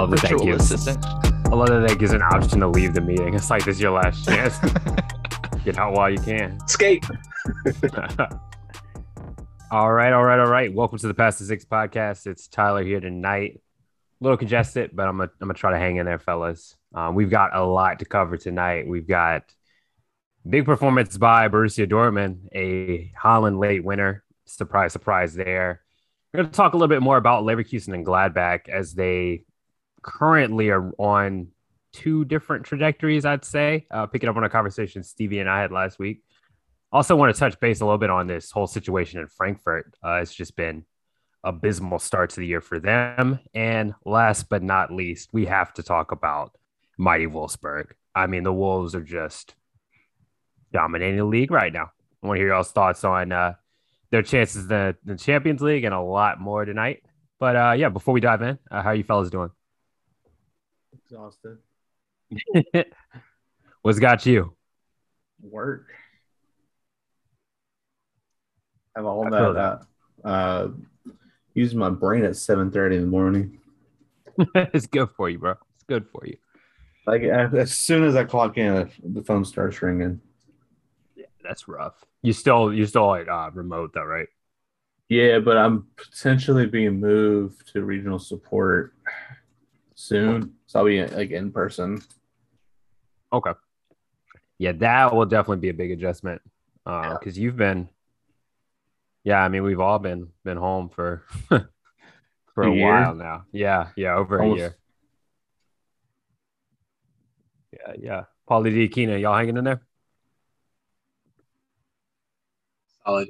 love that virtual gives. assistant. I love that that gives an option to leave the meeting. It's like this is your last chance. Get out while you can. Escape. all right, all right, all right. Welcome to the Past the Six podcast. It's Tyler here tonight. A little congested, but I'm gonna I'm gonna try to hang in there, fellas. Um, we've got a lot to cover tonight. We've got big performance by Borussia Dortmund, a Haaland late winner. Surprise, surprise there. We're gonna talk a little bit more about Leverkusen and Gladbach as they currently are on two different trajectories, I'd say. Uh, picking up on a conversation Stevie and I had last week. Also, want to touch base a little bit on this whole situation in Frankfurt. Uh, it's just been abysmal start to the year for them. And last but not least, we have to talk about mighty Wolfsburg. I mean, the Wolves are just dominating the league right now. I want to hear y'all's thoughts on uh, their chances in the, the Champions League and a lot more tonight. But uh, yeah, before we dive in, uh, how are you fellas doing? Exhausted. What's got you? Work. Have all I that, that. Uh, using my brain at seven thirty in the morning. it's good for you, bro. It's good for you. Like as soon as I clock in, the phone starts ringing. Yeah, that's rough. You still you still like uh, remote though, right? Yeah, but I'm potentially being moved to regional support soon, so I'll be like in person. Okay. Yeah, that will definitely be a big adjustment Yeah. because you've been. Yeah, I mean we've all been been home for for a A while now. Yeah, yeah, over Almost- a year. Yeah, yeah. Paulie D. Keena, y'all hanging in there? Solid.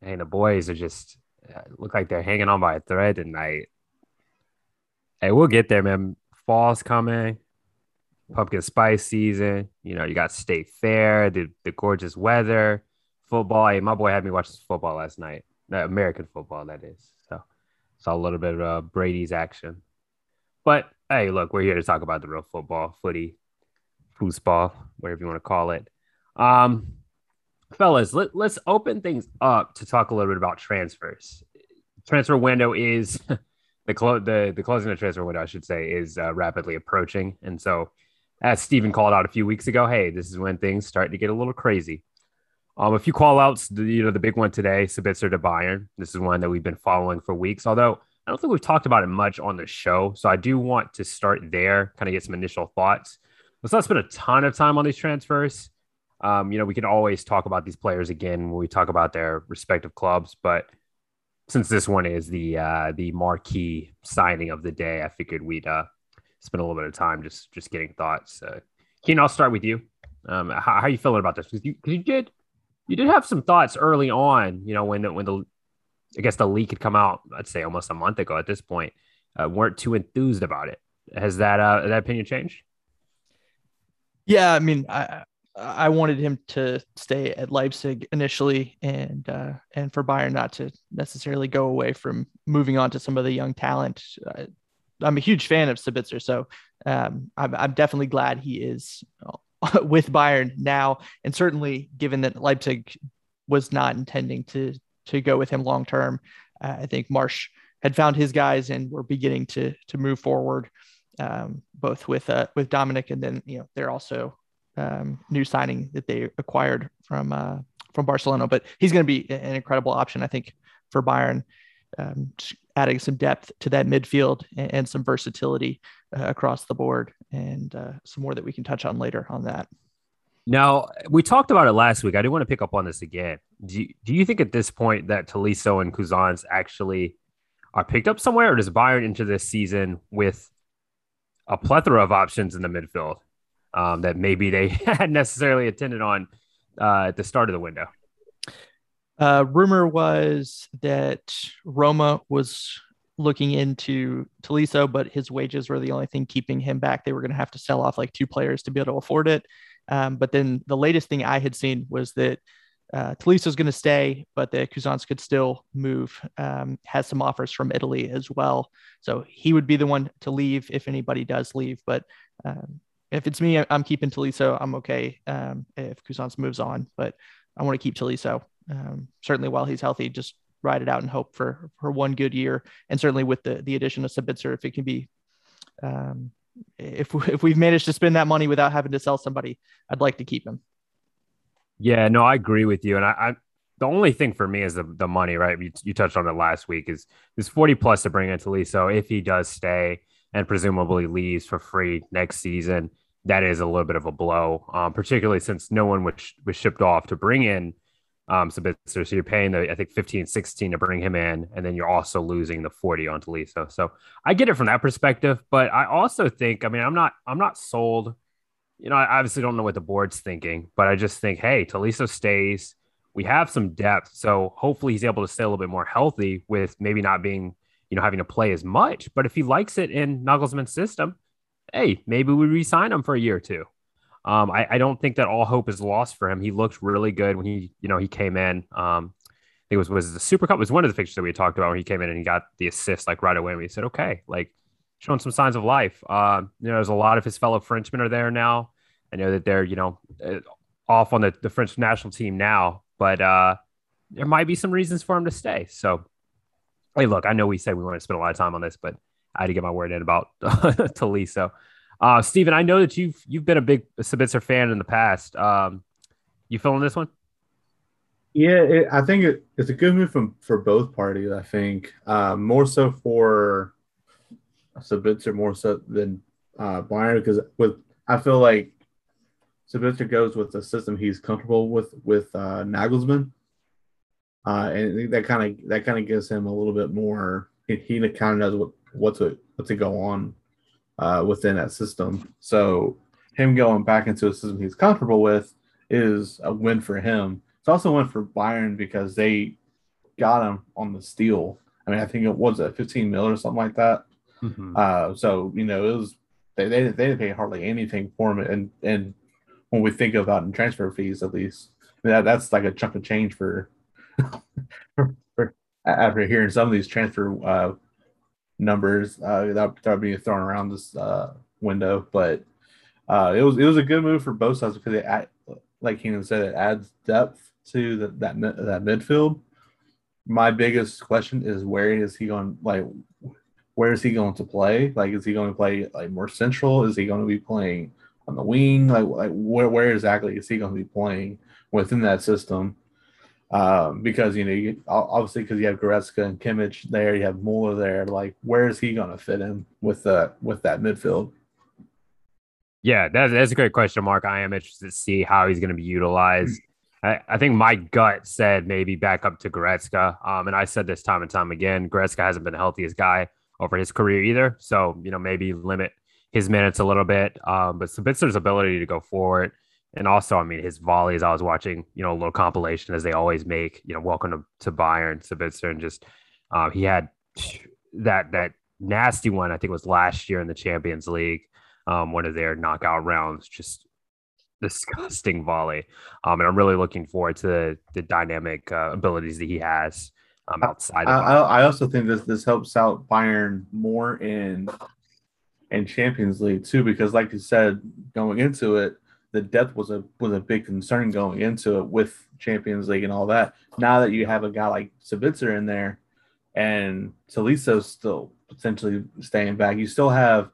Hey, the boys are just uh, look like they're hanging on by a thread tonight. Hey, we'll get there, man. Fall's coming, pumpkin spice season. You know, you got state fair, the the gorgeous weather, football. Hey, my boy had me watch football last night. American football, that is. So saw a little bit of uh, Brady's action. But hey, look, we're here to talk about the real football, footy, foosball, whatever you want to call it. Um, fellas, let, let's open things up to talk a little bit about transfers. Transfer window is the clo- the the closing of the transfer window, I should say, is uh, rapidly approaching, and so as Stephen called out a few weeks ago, hey, this is when things start to get a little crazy. Um, a few call outs, the, you know, the big one today, Sabitzer to Bayern. This is one that we've been following for weeks, although I don't think we've talked about it much on the show. So I do want to start there, kind of get some initial thoughts. Let's not spend a ton of time on these transfers. Um, you know, we can always talk about these players again when we talk about their respective clubs, but since this one is the uh, the marquee signing of the day, I figured we'd uh, spend a little bit of time just just getting thoughts. Uh, Keen, I'll start with you. Um, how, how you feeling about this? Because you, you did you did have some thoughts early on. You know, when the, when the I guess the leak had come out, I'd say almost a month ago at this point, uh, weren't too enthused about it. Has that uh, that opinion changed? Yeah, I mean, I I wanted him to stay at Leipzig initially, and uh, and for Bayern not to necessarily go away from moving on to some of the young talent. Uh, I'm a huge fan of Sabitzer, so um, I'm I'm definitely glad he is with Bayern now, and certainly given that Leipzig was not intending to to go with him long term, uh, I think Marsch had found his guys and were beginning to to move forward um, both with uh, with Dominic and then you know they're also um, new signing that they acquired from uh, from Barcelona. But he's going to be an incredible option, I think, for Bayern, um, adding some depth to that midfield and, and some versatility uh, across the board, and uh, some more that we can touch on later on that. Now, we talked about it last week. I do want to pick up on this again. Do you, do you think at this point that Tolisso and Cuisance actually are picked up somewhere, or does Bayern enter this season with a plethora of options in the midfield um, that maybe they hadn't necessarily attended on uh, at the start of the window? Uh, rumor was that Roma was looking into Tolisso, but his wages were the only thing keeping him back. They were going to have to sell off like two players to be able to afford it. Um, but then the latest thing I had seen was that uh, Tolisso is going to stay, but that Cuisance could still move. Um, has some offers from Italy as well, so he would be the one to leave if anybody does leave. But um, if it's me, I'm keeping Tolisso. I'm okay um, if Cuisance moves on, but I want to keep Tolisso um, certainly while he's healthy. Just ride it out and hope for for one good year, and certainly with the the addition of Sabitzer, if it can be um, if if we've managed to spend that money without having to sell somebody, I'd like to keep him. Yeah, no, I agree with you, and I, I the only thing for me is the, the money, right? You, you touched on it last week. Is is forty plus to bring in Tolisso if he does stay and presumably leaves for free next season. That is a little bit of a blow, um, particularly since no one was, was shipped off to bring in um, Sabitzer. So you're paying the, I think 15, 16 to bring him in, and then you're also losing the 40 on Tolisso. So I get it from that perspective, but I also think, I mean, I'm not, I'm not sold. You know, I obviously don't know what the board's thinking, but I just think, hey, Tolisso stays we have some depth. So hopefully he's able to stay a little bit more healthy with maybe not being, you know, having to play as much. But if he likes it in Nagelsmann's system, hey, maybe we resign him for a year or two. Um, I, I, don't think that all hope is lost for him. He looked really good when he, you know, he came in. Um, I think it was was the Super Cup It was one of the fixtures that we talked about when he came in and he got the assist like right away. And we said, okay, like showing some signs of life. Um, you know, there's a lot of his fellow Frenchmen are there now. I know that they're, you know, uh, off on the, the French national team now, but uh, there might be some reasons for him to stay. So, hey, look, I know we said we want to spend a lot of time on this, but I had to get my word in about Tolisso. Uh, Steven, I know that you've you've been a big Sabitzer fan in the past. Um, you feeling this one? Yeah, it, I think it, it's a good move from for both parties. I think uh, more so for Sabitzer more so than uh, Bayern because with I feel like Sabitzer goes with the system he's comfortable with with uh, Nagelsmann, uh, and that kind of that kind of gives him a little bit more. He, he kind of knows what what to what to go on uh, within that system. So him going back into a system he's comfortable with is a win for him. It's also a win for Bayern because they got him on the steal. I mean, I think it was a 15 mil or something like that. Mm-hmm. Uh, so you know, it was they, they they didn't pay hardly anything for him, and and when we think about in transfer fees, at least. I mean, that, that's like a chunk of change for after hearing some of these transfer uh, numbers uh, that, that being thrown around this uh, window. But uh, it was it was a good move for both sides because it, like Keenan said, it adds depth to the, that that midfield. My biggest question is where is he going? Like, where is he going to play? Like, is he going to play like more central? Is he going to be playing? on the wing? Like, like where, where exactly is he going to be playing within that system? Um, because you know, you, obviously, because you have Goretzka and Kimmich there, you have Muller there. Like, where is he going to fit in with the with that midfield? Yeah, that's, that's a great question, Mark. I am interested to see how he's going to be utilized. I, I, think my gut said maybe back up to Goretzka. Um, and I said this time and time again, Goretzka hasn't been the healthiest guy over his career either. So, you know, maybe limit his minutes a little bit. Um, but Sabitzer's ability to go forward. And also, I mean, his volleys, I was watching, you know, a little compilation as they always make, you know, welcome to, to Bayern, Sabitzer. And just, um, he had that, that nasty one, I think was last year in the Champions League, um, one of their knockout rounds, just disgusting volley. Um, and I'm really looking forward to the, the dynamic uh, abilities that he has um, outside. I, I, I, also think this this helps out Bayern more in in Champions League too, because like you said, going into it, the depth was a was a big concern going into it with Champions League and all that. Now that you have a guy like Sabitzer in there, and Tolisso still potentially staying back, you still have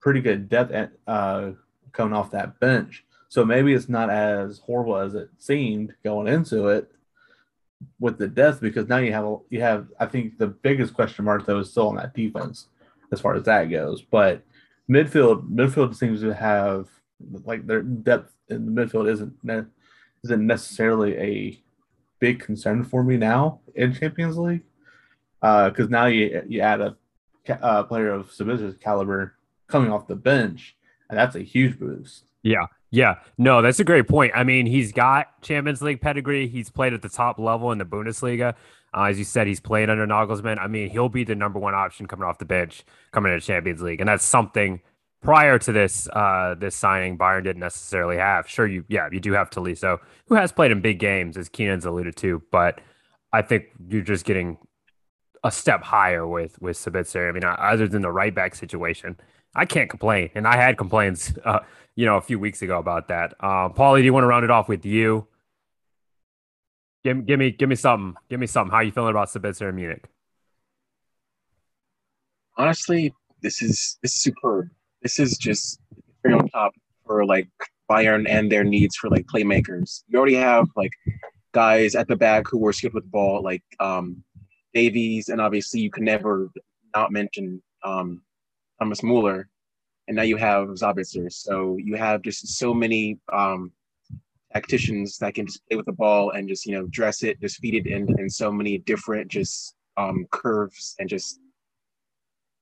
pretty good depth at, uh, coming off that bench. So maybe it's not as horrible as it seemed going into it with the depth because now you have you have I think the biggest question mark though is still on that defense as far as that goes. But midfield, midfield seems to have like their depth in the midfield isn't ne- isn't necessarily a big concern for me now in Champions League because uh, now you you add a, a player of Sabitzer's caliber coming off the bench, and that's a huge boost. Yeah, yeah, no, that's a great point. I mean, he's got Champions League pedigree. He's played at the top level in the Bundesliga. Uh, as you said, he's playing under Nagelsmann. I mean, he'll be the number one option coming off the bench, coming into Champions League, and that's something prior to this uh, this signing Bayern didn't necessarily have. Sure, you yeah you do have Tolisso, who has played in big games, as Keenan's alluded to, but I think you're just getting a step higher with with Sabitzer. I mean, other than the right back situation, I can't complain, and I had complaints, uh, you know, a few weeks ago about that. Uh, Paulie, do you want to round it off with you? Give, give me give me something. Give me something. How are you feeling about Sabitzer in Munich? Honestly, this is this is superb. This is just very on top for like Bayern and their needs for like playmakers. You already have like guys at the back who were skilled with the ball, like um, Davies, and obviously you can never not mention um, Thomas Muller, and now you have Sabitzer. So you have just so many um, tacticians that can just play with the ball and just you know dress it, just feed it in, in so many different just um, curves and just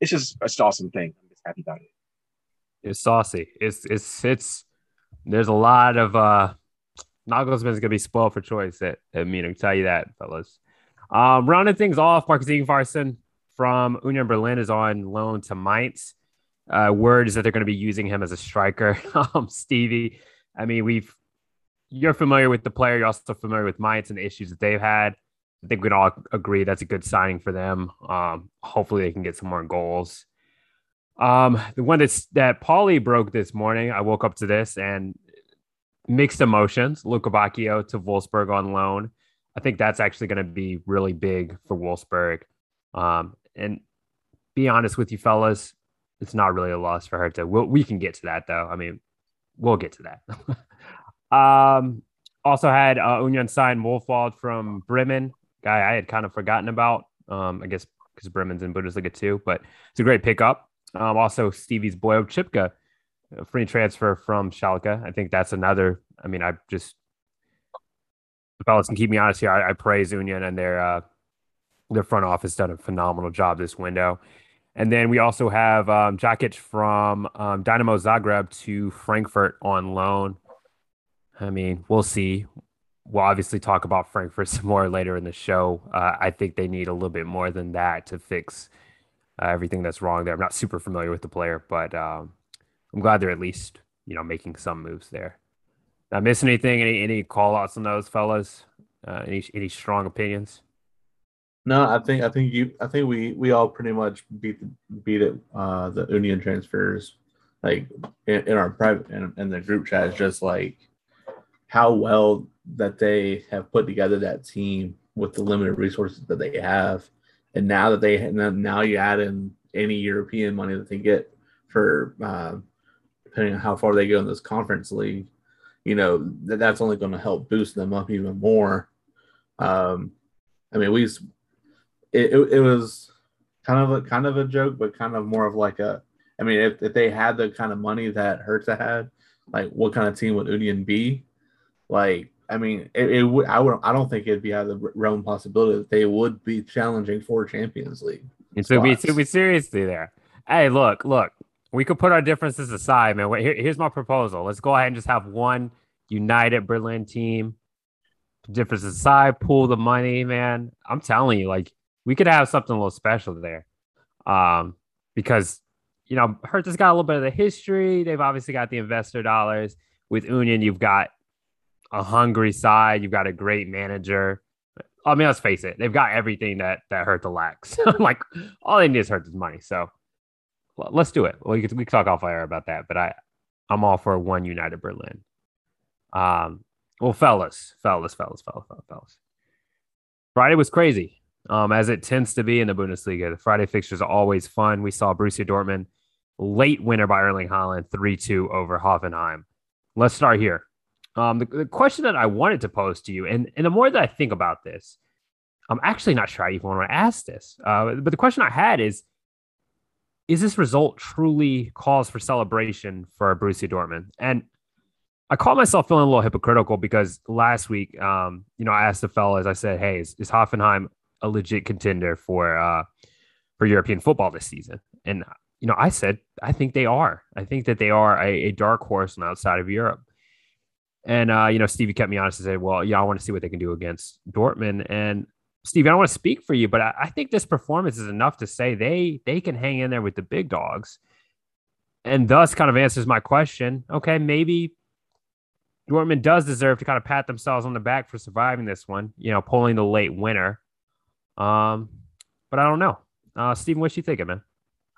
it's just it's an awesome thing. I'm just happy about it. It's saucy. It's it's it's. There's a lot of uh, Nagelsmann's gonna be spoiled for choice at, at Munich. I'll tell you that, fellas. Um, rounding things off, Marcus Ingvartsen from Union Berlin is on loan to Mainz. Uh, word is that they're going to be using him as a striker. um, Stevie, I mean, we've you're familiar with the player. You're also familiar with Mainz and the issues that they've had. I think we can all agree that's a good signing for them. Um, hopefully, they can get some more goals. Um, the one that's that Paulie broke this morning, I woke up to this and mixed emotions. Lukebakio to Wolfsburg on loan. I think that's actually going to be really big for Wolfsburg. Um, and be honest with you, fellas, it's not really a loss for her to. We'll, we can get to that though. I mean, we'll get to that. um, also had uh, Union sign Wohlfahrt from Bremen, guy I had kind of forgotten about. Um, I guess because Bremen's in Bundesliga too, but it's a great pickup. Um, also Stevie's boy Chipka, free transfer from Schalke. I think that's another. I mean, I just the fellas can keep me honest here. I, I praise Union and their uh, their front office done a phenomenal job this window. And then we also have um, Jakic from um, Dinamo Zagreb to Frankfurt on loan. I mean, we'll see. We'll obviously talk about Frankfurt some more later in the show. Uh, I think they need a little bit more than that to fix uh, everything that's wrong there. I'm not super familiar with the player, but um, I'm glad they're at least you know making some moves there. Not missing anything? Any any call outs on those fellas? Uh, any any strong opinions? No, I think I think you I think we we all pretty much beat the, beat it uh the Union transfers like in, in our private in, in the group chat is just like how well that they have put together that team with the limited resources that they have and now that they now you add in any European money that they get for uh, depending on how far they go in this conference league you know that that's only going to help boost them up even more. Um, I mean, we it, it, it was kind of a kind of a joke, but kind of more of like a. I mean, if, if they had the kind of money that Hertha had, like what kind of team would Union be? Like, I mean, it, it would. I would. I don't think it'd be out of the realm possibility that they would be challenging for Champions League. So we, so we seriously there. Hey, look, look we could put our differences aside, man. Here, here's my proposal. Let's go ahead and just have one united Berlin team. Differences aside, pool the money, man. I'm telling you, like we could have something a little special there. Um, because you know, Hertha's got a little bit of the history. They've obviously got the investor dollars. With Union, you've got a hungry side. You've got a great manager. I mean, let's face it, they've got everything that that the lacks. like all they need is Hertha's money. So let's do it. We can, we can talk off air about that, but I, I'm all for one United Berlin. Um, well, fellas, fellas, fellas, fellas, fellas, fellas. Friday was crazy, um, as it tends to be in the Bundesliga. The Friday fixtures are always fun. We saw Borussia Dortmund late winner by Erling Haaland, 3 2 over Hoffenheim. Let's start here. Um, the, the, question that I wanted to pose to you, and, and the more that I think about this, I'm actually not sure I even want to ask this. Uh, but the question I had is is this result truly cause for celebration for Borussia Dortmund? And I caught myself feeling a little hypocritical because last week, um, you know, I asked the fellas, I said, "Hey, is, is Hoffenheim a legit contender for uh, for European football this season?" And you know, I said, "I think they are. I think that they are a, a dark horse on outside of Europe." And uh, you know, Stevie kept me honest and said, "Well, yeah, I want to see what they can do against Dortmund." And Steve, I don't want to speak for you, but I, I, think this performance is enough to say they they can hang in there with the big dogs, and thus kind of answers my question. Okay, maybe Dortmund does deserve to kind of pat themselves on the back for surviving this one. You know, pulling the late winner. Um, but I don't know. Uh, Steven, what you thinking, man?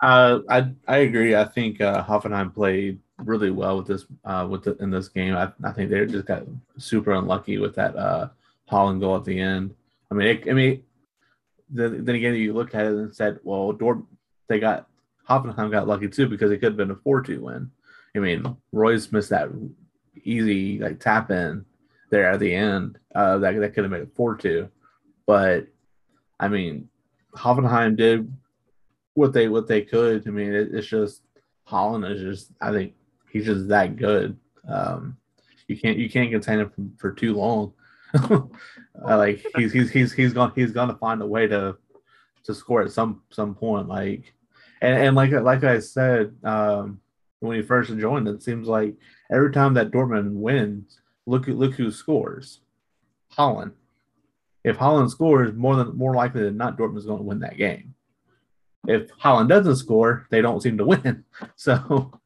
Uh, I I agree. I think uh, Hoffenheim played really well with this uh, with the, in this game. I, I think they just got super unlucky with that uh, Haaland goal at the end. I mean, it, I mean, then, then again, you look at it and said, well, Dort, they got Hoffenheim got lucky too because it could have been a 4 2 win. I mean, Reus missed that easy like tap in there at the end. Uh, that, that could have made it 4 2. But I mean, Hoffenheim did what they what they could. I mean, it, it's just Haaland is just I think he's just that good. Um, you can't you can't contain him for, for too long. like he's he's he's he's going he's to find a way to to score at some some point. Like and, and like like I said um, when he first joined, it seems like every time that Dortmund wins, look look who scores, Haaland. If Haaland scores, more than more likely than not, Dortmund's going to win that game. If Haaland doesn't score, they don't seem to win. So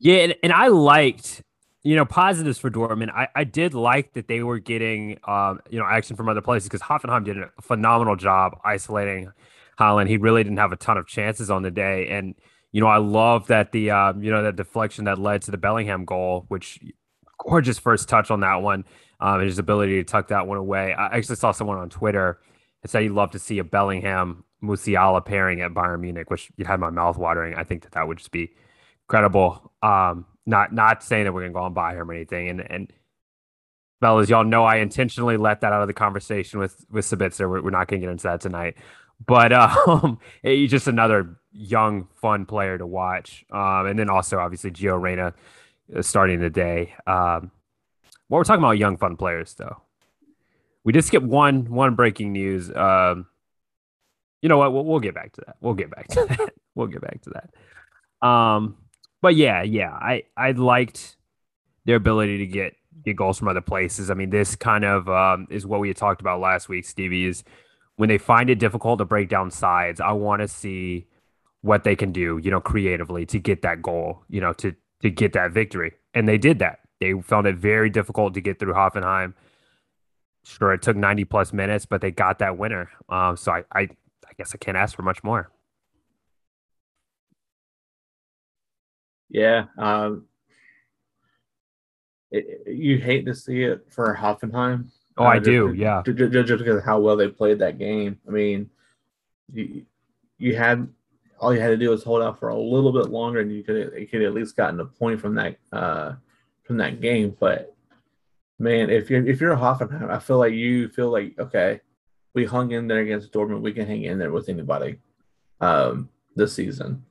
yeah, and, and I liked you know, positives for Dortmund. I, I did like that they were getting, um, you know, action from other places because Hoffenheim did a phenomenal job isolating Haaland. He really didn't have a ton of chances on the day, and you know, I love that the, um, you know, that deflection that led to the Bellingham goal, which gorgeous first touch on that one, um, and his ability to tuck that one away. I actually saw someone on Twitter that said he'd love to see a Bellingham Musiala pairing at Bayern Munich, which you had my mouth watering. I think that that would just be incredible. Um, not not saying that we're gonna go and buy him or anything. And and fellas, y'all know I intentionally let that out of the conversation with with Sabitzer. We're, we're not gonna get into that tonight. But um, he's just another young, fun player to watch. Um, and then also obviously Gio Reyna uh, starting the day. Um, well, we're talking about young, fun players though. We did skip one one breaking news. Um, you know what? We'll, we'll get back to that. We'll get back to that. we'll get back to that. Um, but yeah, yeah, I I liked their ability to get get goals from other places. I mean, this kind of um, is what we had talked about last week, Stevie. Is when they find it difficult to break down sides, I want to see what they can do, you know, creatively to get that goal, you know, to to get that victory, and they did that. They found it very difficult to get through Hoffenheim. Sure, it took 90 plus minutes, but they got that winner. Um, so I, I, I guess I can't ask for much more. Yeah. Um, it, you hate to see it for Hoffenheim. Oh, uh, I do. yeah. Just, just, just, because of how well they played that game. I mean, you, you had all you had to do was hold out for a little bit longer, and you could you could at least gotten a point from that uh, from that game. But man, if you're if you're a Hoffenheim, I feel like you feel like okay, we hung in there against Dortmund. We can hang in there with anybody um, this season.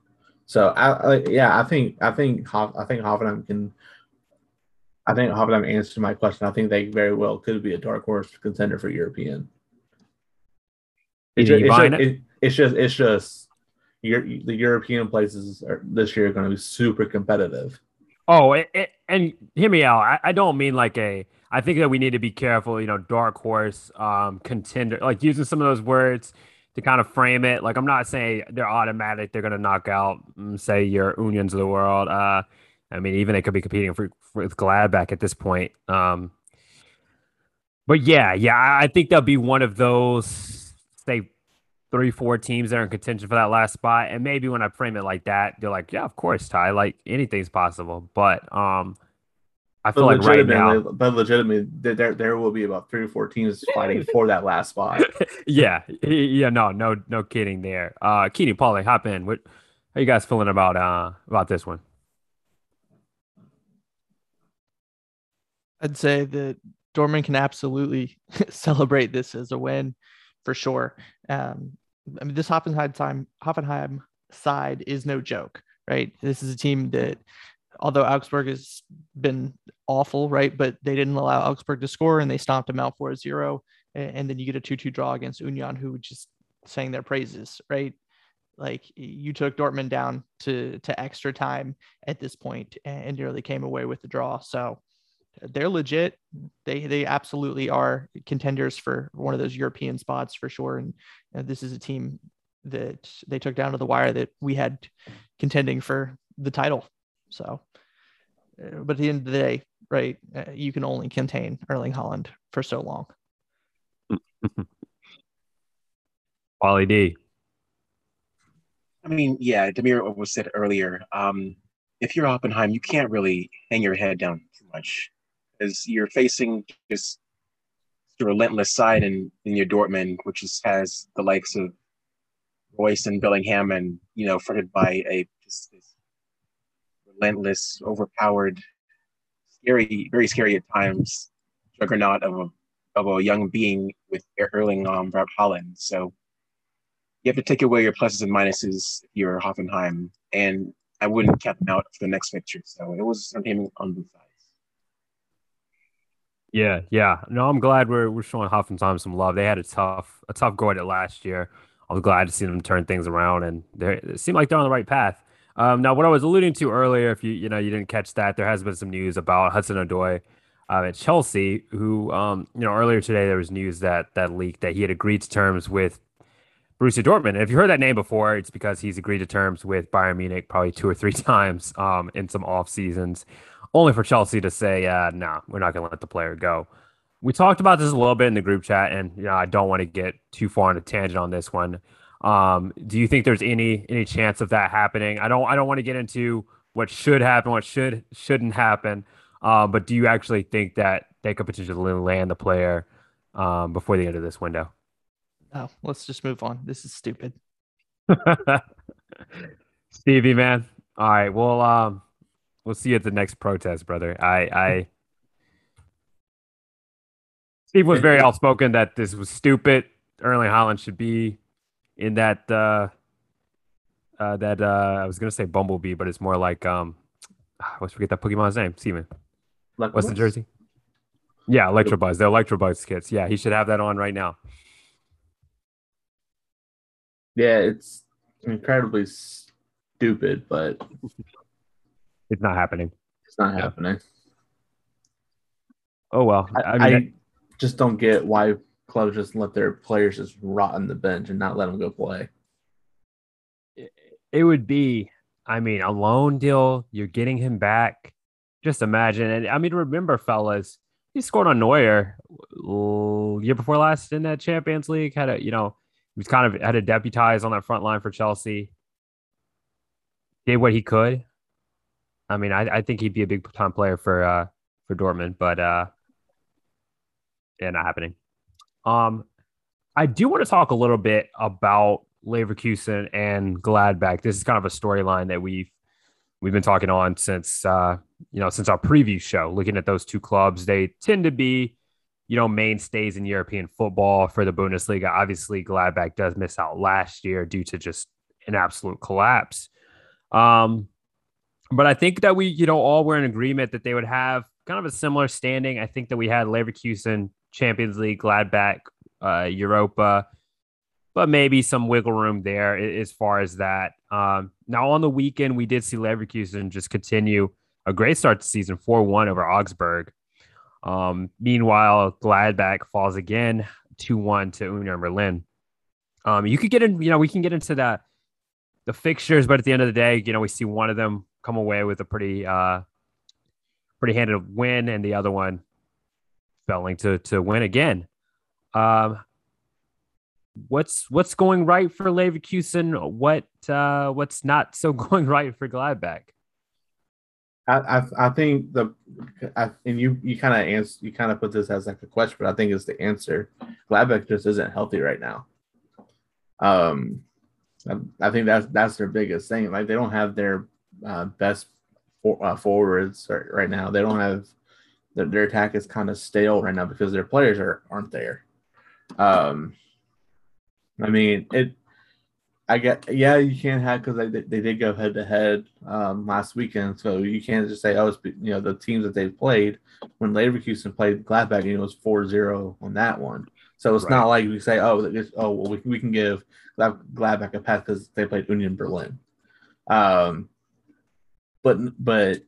So I, I, yeah, I think I think Hoff, I think Hoffenheim can. I think Hoffenheim answered my question. I think they very well could be a dark horse contender for European. It's, just, it's, just, it? it's just it's just the European places are, this year are going to be super competitive. Oh, it, it, and hear me out. I, I, don't mean like a. I think that we need to be careful. You know, dark horse, um, contender, like using some of those words to kind of frame it. Like I'm not saying they're automatic. They're going to knock out, mm, say, your Unions of the world. Uh, I mean, even they could be competing for, for with Gladbach at this point. Um, but yeah, yeah, I think they'll be one of those, say, three, four teams that are in contention for that last spot. And maybe when I frame it like that, they're like, yeah, of course, Ty, like anything's possible. But um, I feel like right now, but legitimately, there there will be about three or four teams fighting for that last spot. yeah, yeah, no, no, no kidding there. Uh, Keeney, Paulie, hop in. What how you guys feeling about uh about this one? I'd say that Dortmund can absolutely celebrate this as a win for sure. Um, I mean, this Hoffenheim time, Hoffenheim side is no joke, right? This is a team that although Augsburg has been awful, right? But they didn't allow Augsburg to score and they stomped them out 4 0. And then you get a 2 2 draw against Union, who just sang their praises, right? Like you took Dortmund down to, to extra time at this point and nearly came away with the draw. So uh, they're legit. They they absolutely are contenders for one of those European spots for sure. And you know, this is a team that they took down to the wire that we had contending for the title. So uh, but at the end of the day, right, uh, you can only contain Erling Haaland for so long. Paulie D. I mean, yeah, Demir was said earlier. Um, if you're Hoffenheim, you can't really hang your head down too much, as you're facing just the relentless side in, in your Dortmund, which is, has the likes of Reus and Bellingham, and you know, fronted by a just this relentless, overpowered, scary, very scary at times juggernaut of a of a young being with Erling um, Braut Haaland. So you have to take away your pluses and minuses if you're Hoffenheim, and I wouldn't count them out for the next picture. So it was entertaining on both sides. Yeah, yeah. No, I'm glad we're we're showing Hoffenheim some love. They had a tough a tough go at it last year. I was glad to see them turn things around, and they it seemed like they're on the right path. Um, now, what I was alluding to earlier, if you you know you didn't catch that, there has been some news about Hudson Odoi uh, at Chelsea, who um, you know earlier today there was news that that leaked that he had agreed to terms with Borussia Dortmund. And if you heard that name before, it's because he's agreed to terms with Bayern Munich probably two or three times um, in some off seasons only for Chelsea to say, uh, no, nah, we're not going to let the player go. We talked about this a little bit in the group chat, and you know, I don't want to get too far on a tangent on this one. Um, do you think there's any any chance of that happening? I don't I don't want to get into what should happen, what should shouldn't happen. Um, but do you actually think that they could potentially land the player um, before the end of this window? No, let's just move on. This is stupid. Stevie, man. All right. Well, um, We'll see you at the next protest, brother. I, I. Steve was very outspoken that this was stupid. Erling Haaland should be in that. Uh, uh, that uh, I was gonna say Bumblebee, but it's more like um, I always forget that Pokemon's name. Steven. What's the jersey? Yeah, Electabuzz. The Electabuzz kits. Yeah, he should have that on right now. Yeah, it's incredibly stupid, but it's not happening. It's not yeah. happening. Oh well. I, I, mean, I just don't get why clubs just let their players just rot on the bench and not let them go play. It would be, I mean, a loan deal. You're getting him back. Just imagine. And I mean, remember, fellas, he scored on Neuer year before last in that Champions League. Had a, you know, he was kind of had to deputize on that front line for Chelsea. Did what he could. I mean, I, I think he'd be a big time player for uh for Dortmund, but uh yeah, not happening. Um I do want to talk a little bit about Leverkusen and Gladbach. This is kind of a storyline that we've we've been talking on since uh you know since our preview show. Looking at those two clubs, they tend to be you know mainstays in European football for the Bundesliga. Obviously, Gladbach does miss out last year due to just an absolute collapse. Um, but I think that we, you know, all were in agreement that they would have kind of a similar standing. I think that we had Leverkusen, Champions League, Gladbach, uh, Europa, but maybe some wiggle room there as far as that. Um, now on the weekend, we did see Leverkusen just continue a great start to season, four one over Augsburg. Um, meanwhile, Gladbach falls again two one to Union Berlin. Um, you could get in, you know, we can get into that the fixtures, but at the end of the day, you know, we see one of them come away with a pretty uh pretty handed win and the other one failing to to win again. Um what's what's going right for Leverkusen? What uh what's not so going right for Gladbach? I, I, I think the I, and you you kind of answer you kind of put this as like a question, but I think it's the answer. Gladbach just isn't healthy right now. Um, I, I think that's that's their biggest thing. Like they don't have their uh, best for, uh, forwards right, right, now. They don't have their, their attack is kind of stale right now because their players are aren't there. Um, I mean it. I get yeah, you can't have because they they did go head to head um, last weekend, so you can't just say oh it's you know the teams that they've played. When Leverkusen played Gladbach, you know it was 4-0 on that one. So it's right. not like we say oh oh well we, we can give Gladbach a pass because they played Union Berlin. Um, but but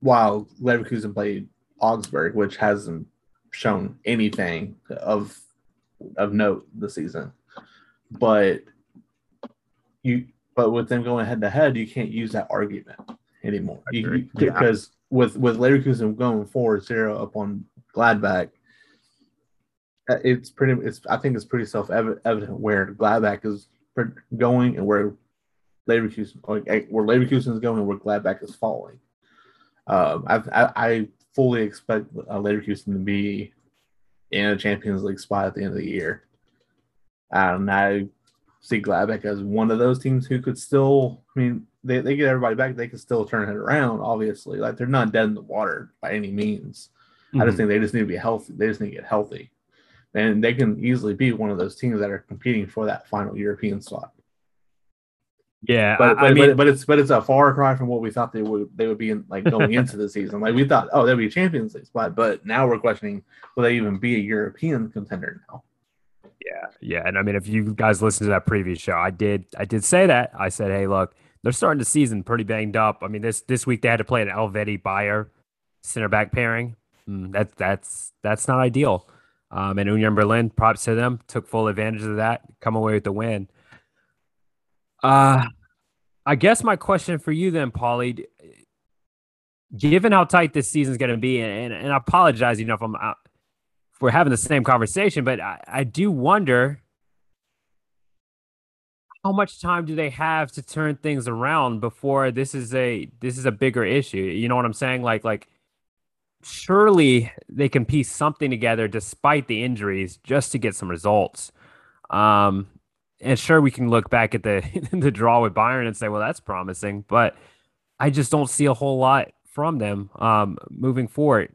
while Leverkusen played Augsburg, which hasn't shown anything of of note this season, but you but with them going head to head, you can't use that argument anymore. You, yeah. Because with with Leverkusen going forward zero up on Gladbach, uh, it's pretty. It's I think it's pretty self evident where Gladbach is going and where Leverkusen, like, where Leverkusen is going and where Gladbach is falling. Um, I, I, I fully expect uh, Leverkusen to be in a Champions League spot at the end of the year. And I see Gladbach as one of those teams who could still. I mean, they, they get everybody back. They can still turn it around. Obviously, like they're not dead in the water by any means. Mm-hmm. I just mm-hmm. think they just need to be healthy. They just need to get healthy, and they can easily be one of those teams that are competing for that final European slot. Yeah, but but, I mean, but, but, it's but it's a far cry from what we thought they would they would be in, like going into the season. Like we thought, oh, they'd be a Champions League spot, but now we're questioning will they even be a European contender now? Yeah, yeah, and I mean, if you guys listened to that previous show, I did I did say that I said, hey, look, they're starting the season pretty banged up. I mean, this this week they had to play an Elvedi Beyer center back pairing. Mm, that's that's that's not ideal. Um, and Union Berlin, props to them, took full advantage of that, come away with the win. Uh, I guess my question for you then, Paulie, given how tight this season's going to be, and, and I apologize, you know, if I'm out, if we're having the same conversation, but I, I do wonder how much time do they have to turn things around before this is a this is a bigger issue? You know what I'm saying? Like like surely they can piece something together despite the injuries just to get some results. Um, and sure, we can look back at the the draw with Bayern and say, well, that's promising, but I just don't see a whole lot from them um, moving forward.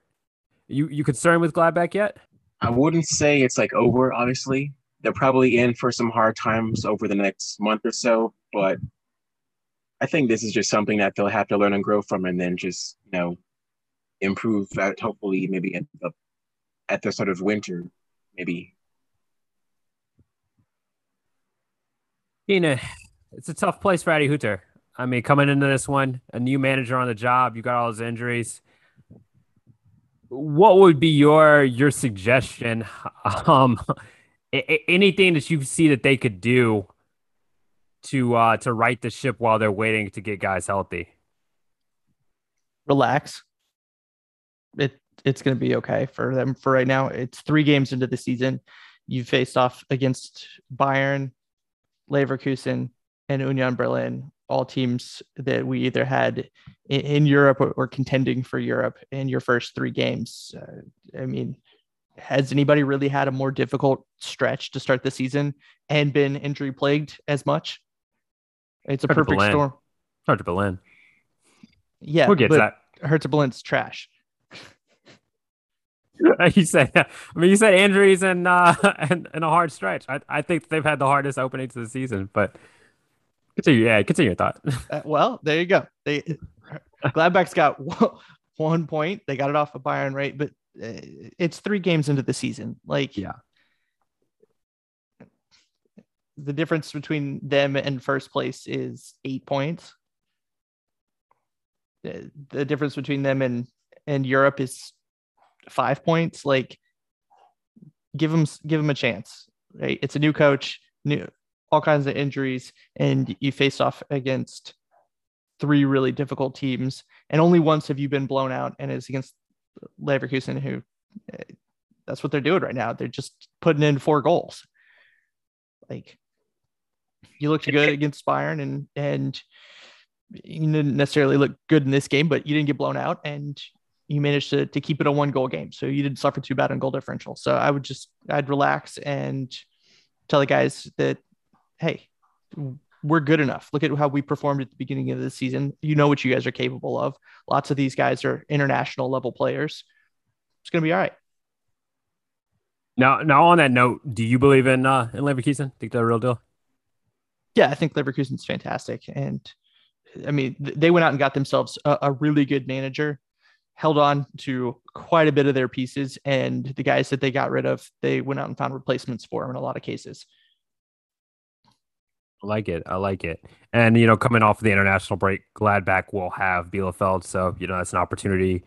You you concerned with Gladbach yet? I wouldn't say it's like over. Obviously, they're probably in for some hard times over the next month or so, but I think this is just something that they'll have to learn and grow from, and then just you know improve. Hopefully, maybe at the at the sort of winter, maybe Ina, it's a tough place for Adi Hütter. I mean, coming into this one, a new manager on the job, you got all his injuries. What would be your your suggestion? Um, anything that you see that they could do to uh to right the ship while they're waiting to get guys healthy? Relax. It it's going to be okay for them for right now. It's three games into the season. You faced off against Bayern, Leverkusen, and Union Berlin, all teams that we either had in, in Europe or, or, contending for Europe in your first three games. Uh, I mean, has anybody really had a more difficult stretch to start the season and been injury plagued as much? It's a Hertha perfect Berlin. storm. Hertha Berlin. Yeah, who gets that? Hertha Berlin's trash. you said, I mean, you said injuries and uh, and, and a hard stretch. I, I think they've had the hardest opening to the season, but continue. Yeah, continue your thought. Uh, well, there you go. They Gladbach's got one point. They got it off of Bayern, right? But uh, it's three games into the season. Like, yeah, the difference between them and first place is eight points. The, the difference between them and and Europe is five points, like give him give him a chance. Right? It's a new coach, new all kinds of injuries, and you face off against three really difficult teams. And only once have you been blown out, and it's against Leverkusen, who eh, that's what they're doing right now. They're just putting in four goals. Like you looked good against Bayern, and and you didn't necessarily look good in this game, but you didn't get blown out, and you managed to, to keep it a one goal game. So you didn't suffer too bad on goal differential. So I would just, I'd relax and tell the guys that, hey, we're good enough. Look at how we performed at the beginning of the season. You know what you guys are capable of. Lots of these guys are international level players. It's going to be all right. Now, now on that note, do you believe in uh, in Leverkusen? Think they're a real deal? Yeah, I think Leverkusen's fantastic, and I mean they went out and got themselves a, a really good manager held on to quite a bit of their pieces, and the guys that they got rid of, they went out and found replacements for them in a lot of cases. I like it. I like it. And you know, coming off of the international break, Gladbach will have Bielefeld, so you know that's an opportunity.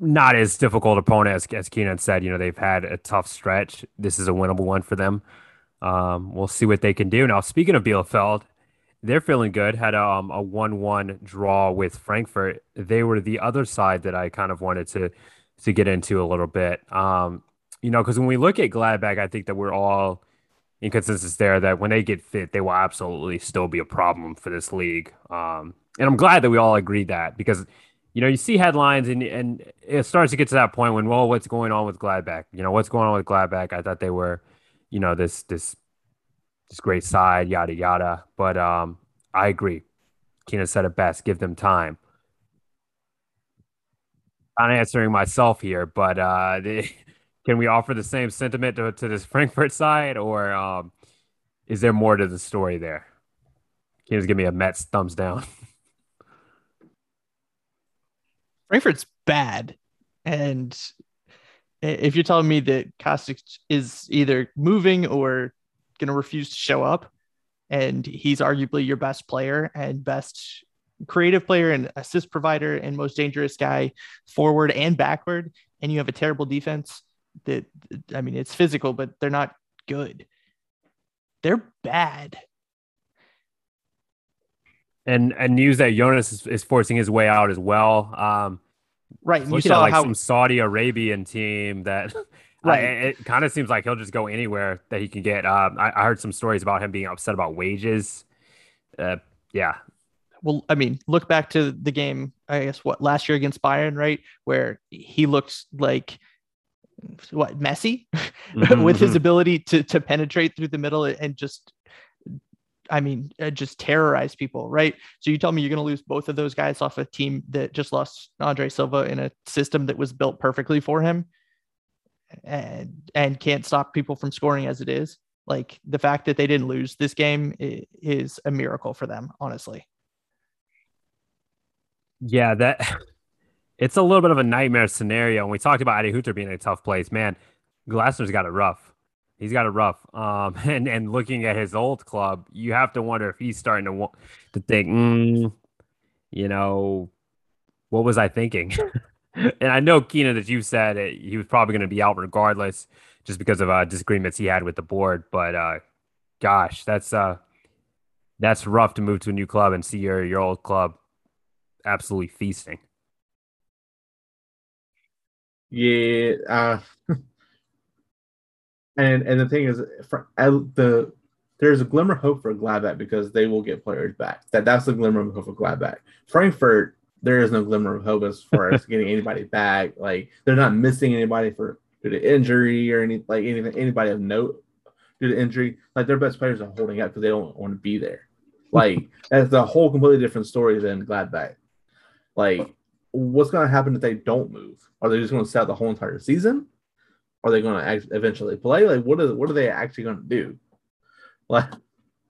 Not as difficult opponent as as Keenan said. You know, they've had a tough stretch. This is a winnable one for them. Um, we'll see what they can do. Now, speaking of Bielefeld, they're feeling good. Had um, a one-one draw with Frankfurt. They were the other side that I kind of wanted to to get into a little bit. Um, you know, because when we look at Gladbach, I think that we're all in consensus there that when they get fit, they will absolutely still be a problem for this league. Um, and I'm glad that we all agree that because you know you see headlines and and it starts to get to that point when well, what's going on with Gladbach? You know, what's going on with Gladbach? I thought they were, you know, this this great side, yada yada. But um, I agree. Keenan said it best. Give them time. I'm answering myself here, but uh, can we offer the same sentiment to, to this Frankfurt side, or um, is there more to the story there? Just give me a Mets thumbs down? Frankfurt's bad, and if you're telling me that Kostic is either moving or going to refuse to show up, and he's arguably your best player and best creative player and assist provider and most dangerous guy forward and backward, and you have a terrible defense that I mean it's physical, but they're not good. They're bad. And and news that Younes is, is forcing his way out as well. Um, right. you saw at like how... some Saudi Arabian team that right. I, it kind of seems like he'll just go anywhere that he can get. Um, I, I, heard some stories about him being upset about wages. Uh, yeah, well, I mean, look back to the game, I guess what last year against Bayern, right? Where he looked like what Messi mm-hmm, with his mm-hmm. ability to to penetrate through the middle and just I mean, uh, just terrorize people, right? So you tell me you're going to lose both of those guys off a team that just lost Andre Silva in a system that was built perfectly for him and and can't stop people from scoring as it is. Like the fact that they didn't lose this game is a miracle for them, honestly. Yeah, that it's a little bit of a nightmare scenario. And we talked about Adi Hütter being in a tough place, man, Glasner's got it rough. He's got it rough. Um, and and looking at his old club, you have to wonder if he's starting to to think, mm, you know, what was I thinking? and I know Keenan that you said it, he was probably going to be out regardless, just because of uh, disagreements he had with the board. But uh, gosh, that's uh, that's rough to move to a new club and see your your old club absolutely feasting. Yeah, uh, and and the thing is, for the there's a glimmer of hope for Gladbach because they will get players back. That that's the glimmer of hope for Gladbach. Frankfurt, there is no glimmer of hope as far as getting anybody back. Like they're not missing anybody for due to injury or any like anything anybody of note due to injury. Like their best players are holding up because they don't want to be there. Like that's a whole completely different story than Gladbach. Like, what's going to happen if they don't move? Are they just going to sit out the whole entire season? Are they going to eventually play? Like, what are what are they actually going to do? Like,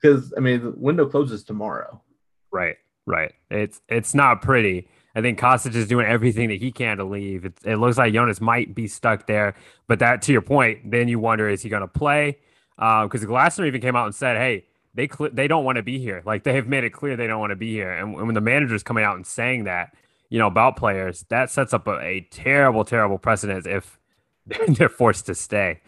because I mean, the window closes tomorrow. Right, right. It's it's not pretty. I think Kostic is doing everything that he can to leave. It, it looks like Younes might be stuck there. But that, to your point, then you wonder is he going to play? Because uh, Glasner even came out and said, "Hey, they cl- they don't want to be here. Like they have made it clear they don't want to be here. And, when the manager's coming out and saying that, you know, about players, that sets up a, a terrible, terrible precedent if they're forced to stay.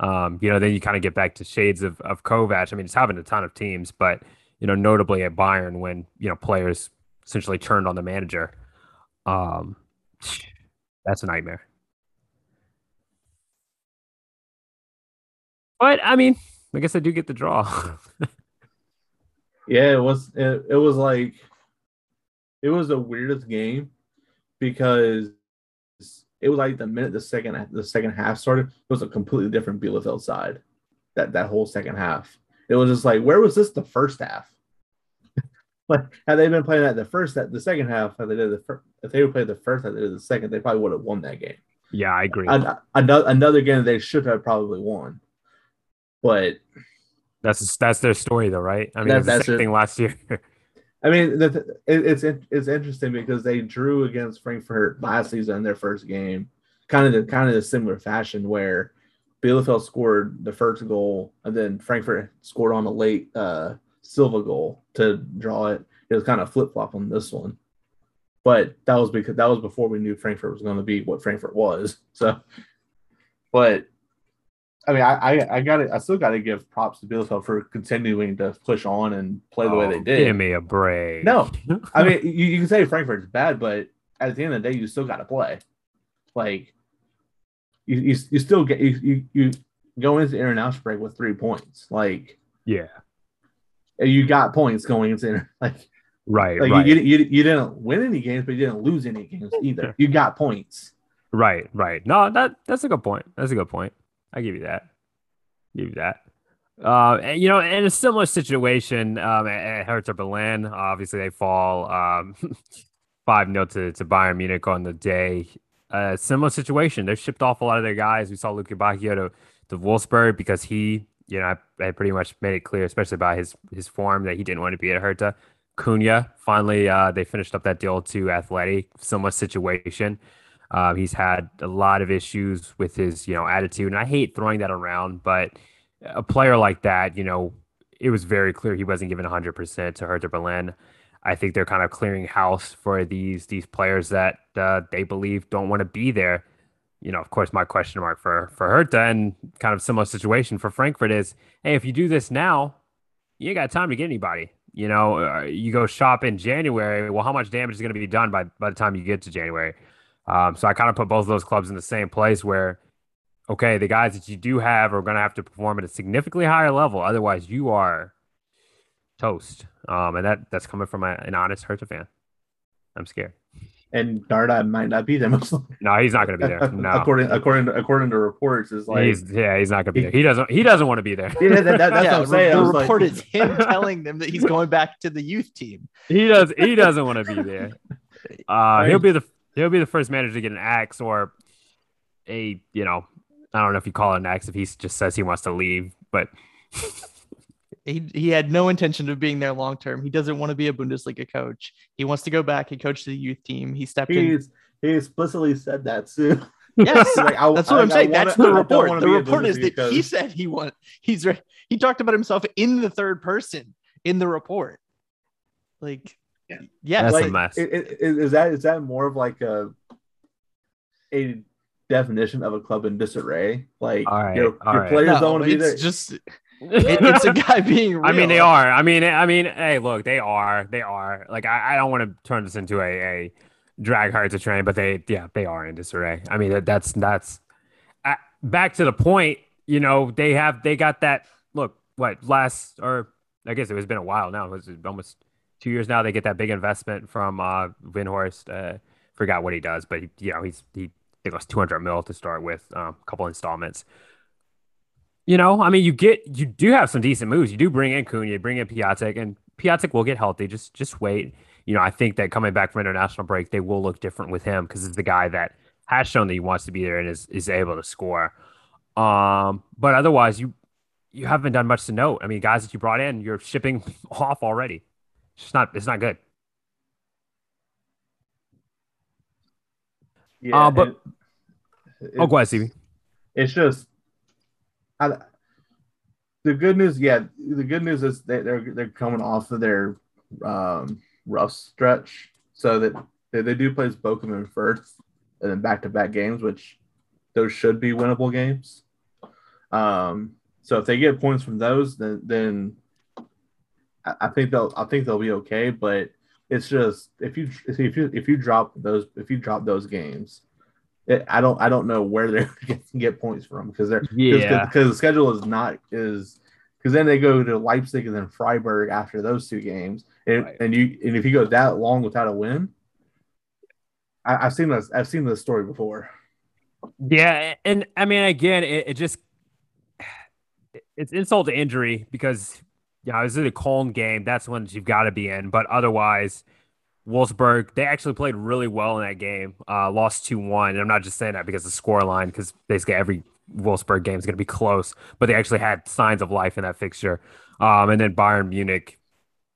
Um, you know, then you kind of get back to shades of of Kovac. I mean, it's having a ton of teams, but you know, notably at Bayern when you know players essentially turned on the manager. Um, that's a nightmare. But I mean, I guess I do get the draw. Yeah, it was. It, it was like it was the weirdest game because it was like the minute the second the second half started, it was a completely different Bielefeld side. That that whole second half, it was just like, where was this the first half? Like had they been playing that the first that the second half, they did the first, if they would play the first half, they did the second, they probably would have won that game. Yeah, I agree. Another another game they should have probably won, but that's that's their story, though, right? I mean, that, that's the same thing last year. I mean, the, it, it's it's interesting because they drew against Frankfurt last season in their first game, kind of the kind of the similar fashion where Bielefeld scored the first goal and then Frankfurt scored on a late uh, Silva goal to draw it. It was kind of flip flop on this one, but that was because that was before we knew Frankfurt was going to be what Frankfurt was. So, but I mean, I, I, I got it. I still got to give props to Bielefeld for continuing to push on and play the oh, way they oh, did. Give me a break. No, I mean, you, you can say Frankfurt's bad, but at the end of the day, you still got to play. Like, you, you, you still get you, you, you go into the international break with three points. Like, yeah, you got points going into like, right, like right. You, you, you didn't win any games, but you didn't lose any games either. you got points. Right, right. No, that that's a good point. That's a good point. I give you that. Give you that. Uh, and, you know, in a similar situation um, at, at Hertha Berlin, obviously they fall um, 5 0 to, to Bayern Munich on the day. Uh, similar situation. They shipped off a lot of their guys. We saw Lukebakio to, to Wolfsburg because he, you know, I, I, pretty much made it clear, especially by his his form, that he didn't want to be at Hertha. Cunha, finally, uh, they finished up that deal to Athletic. Similar situation. Uh, he's had a lot of issues with his, you know, attitude, and I hate throwing that around, but a player like that, you know, it was very clear he wasn't given 100% to Hertha Berlin. I think they're kind of clearing house for these these players that uh, they believe don't want to be there. You know, of course, my question mark for for Hertha and kind of similar situation for Frankfurt is, hey, if you do this now, you ain't got time to get anybody. You know, uh, you go shop in January. Well, how much damage is going to be done by by the time you get to January? Um, so I kind of put both of those clubs in the same place where, okay, the guys that you do have are going to have to perform at a significantly higher level. Otherwise, you are toast. Um, and that that's coming from a, an honest Hertha fan. I'm scared. And Dárdai might not be there. no, he's not going to be there. No, according according to, according to reports, is like he's, yeah, he's not going to be there. He doesn't he doesn't want to be there. Yeah, that, that, that's yeah, what I'm saying. The report like... is him telling them that he's going back to the youth team. He does. He doesn't want to be there. Uh, he'll be the he'll be the first manager to get an axe or a you know I don't know if you call it an axe if he just says he wants to leave, but he he had no intention of being there long term. He doesn't want to be a Bundesliga coach. He wants to go back and coach the youth team. He stepped He's, in. He explicitly said that too. Yes, like, I, that's what I, am saying. Wanna, that's the report. The report is that coach. he said he want. He's he talked about himself in the third person in the report. Like yeah, yeah that's like, a mess. It, it, is that is that more of like a a definition of a club in disarray? Like right, your, your right. players no, don't want to be there. Just it, it's a guy being. Real. I mean, they are. I mean, I mean, hey, look, they are. They are. Like, I, I don't want to turn this into a, a drag hard to train, but they, yeah, they are in disarray. I mean, that, that's that's uh, back to the point. You know, they have they got that. Look, what last or I guess it was been a while now. It was almost two years now. They get that big investment from uh, Windhorst. Uh, forgot what he does, but he, you know he's he it was 200 mil to start with, um, a couple installments. You know, I mean, you get you do have some decent moves. You do bring in Cunha, bring in Piatek, and Piatek will get healthy. Just just wait. You know, I think that coming back from international break, they will look different with him because it's the guy that has shown that he wants to be there and is is able to score. Um, but otherwise, you you haven't done much to note. I mean, guys that you brought in, you're shipping off already. It's not it's not good. Yeah, uh, but it, oh, go ahead. It's just I, the good news. Yeah, the good news is they, they're they're coming off of their um, rough stretch, so that they, they do play Bochum first, and then back to back games, which those should be winnable games. Um, so if they get points from those, then then I think they'll I think they'll be okay. But it's just if you if you if you drop those if you drop those games, it, I don't I don't know where they're going to get points from because they're yeah because the schedule is not is because then they go to Leipzig and then Freiburg after those two games, and, right. and you and if you go that long without a win, I, have seen this I've seen this story before. Yeah, and I mean again, it, it just it's insult to injury because you know, this is a Cologne game. That's when you've got to be in. But otherwise, Wolfsburg, they actually played really well in that game. Uh, lost 2 1. And I'm not just saying that because the score line, because basically every Wolfsburg game is going to be close, but they actually had signs of life in that fixture. Um, and then Bayern Munich,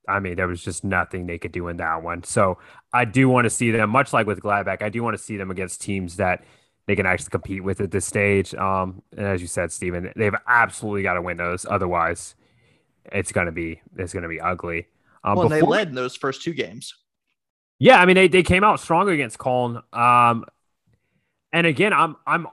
I mean, there was just nothing they could do in that one. So I do want to see them, much like with Gladbach, I do want to see them against teams that they can actually compete with at this stage. Um, and as you said, Stephen, they've absolutely got to win those. Otherwise, it's gonna be it's gonna be ugly. Um, well, before, they led in those first two games. Yeah, I mean they, they came out stronger against Cologne. Um, and again, I'm I'm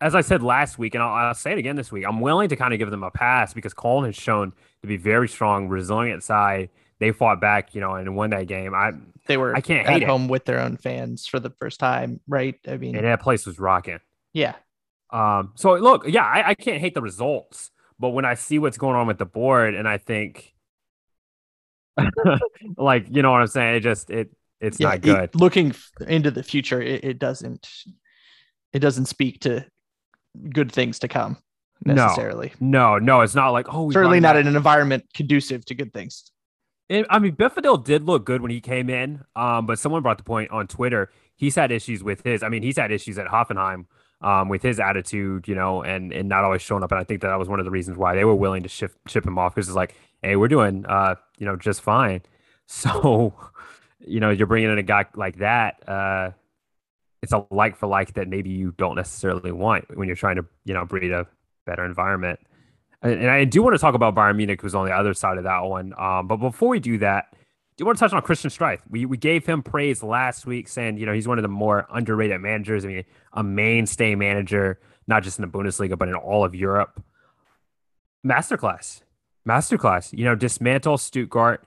as I said last week, and I'll, I'll, say it again this week. I'm willing to kind of give them a pass because Cologne has shown to be very strong, resilient side. They fought back, you know, and won that game. I they were I can't at home it. with their own fans for the first time, right? I mean, and that place was rocking. Yeah. Um. So look, yeah, I, I can't hate the results. But when I see what's going on with the board, and I think, like, you know what I'm saying? It just it it's yeah, not good. It, looking into the future, it, it doesn't it doesn't speak to good things to come. necessarily. No, no, it's not like oh, Certainly not in an environment conducive to good things. It, I mean, Belfodil did look good when he came in, um, but someone brought the point on Twitter. He's had issues with his. I mean, he's had issues at Hoffenheim um, with his attitude, you know, and and not always showing up. And I think that, that was one of the reasons why they were willing to ship ship him off because it's like, hey, we're doing, uh, you know, just fine. So, you know, you're bringing in a guy like that. Uh, it's a like for like that maybe you don't necessarily want when you're trying to, you know, breed a better environment. And, and I do want to talk about Bayern Munich, who's on the other side of that one. Um, but before we do that, do you want to touch on Christian Streich? We we gave him praise last week, saying you know he's one of the more underrated managers. I mean, a mainstay manager, not just in the Bundesliga, but in all of Europe. Masterclass, masterclass. You know, dismantle Stuttgart.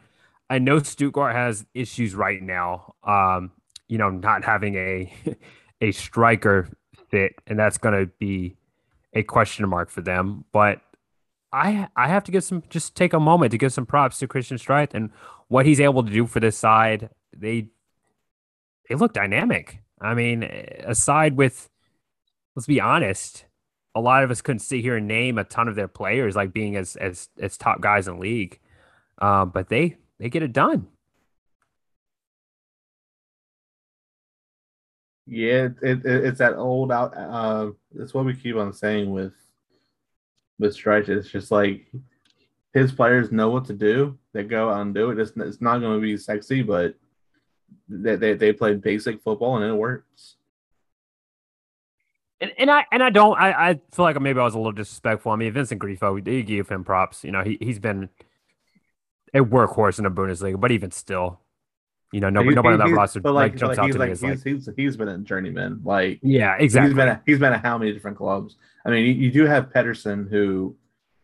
I know Stuttgart has issues right now. Um, you know, not having a a striker fit, and that's going to be a question mark for them. But I I have to give some just take a moment to give some props to Christian Streich and what he's able to do for this side. They they look dynamic. I mean, aside with let's be honest, a lot of us couldn't sit here and name a ton of their players like being as as as top guys in league. Um, but they they get it done. Yeah, it, it, it's that old out. Uh, that's what we keep on saying with with Streich. It's just like his players know what to do. They go out and do it. It's, it's not going to be sexy, but they, they they play basic football and it works. And, and I and I don't I, I feel like maybe I was a little disrespectful. I mean Vincent Grifo, we give him props. You know, he he's been a workhorse in the Bundesliga, but even still, you know, nobody, He- nobody on that roster like, like, jumps like, out he's to like, me he's, like he's, he's been a journeyman. Like yeah, exactly. he's been a, he's been at how many different clubs? I mean, you, you do have Petersen who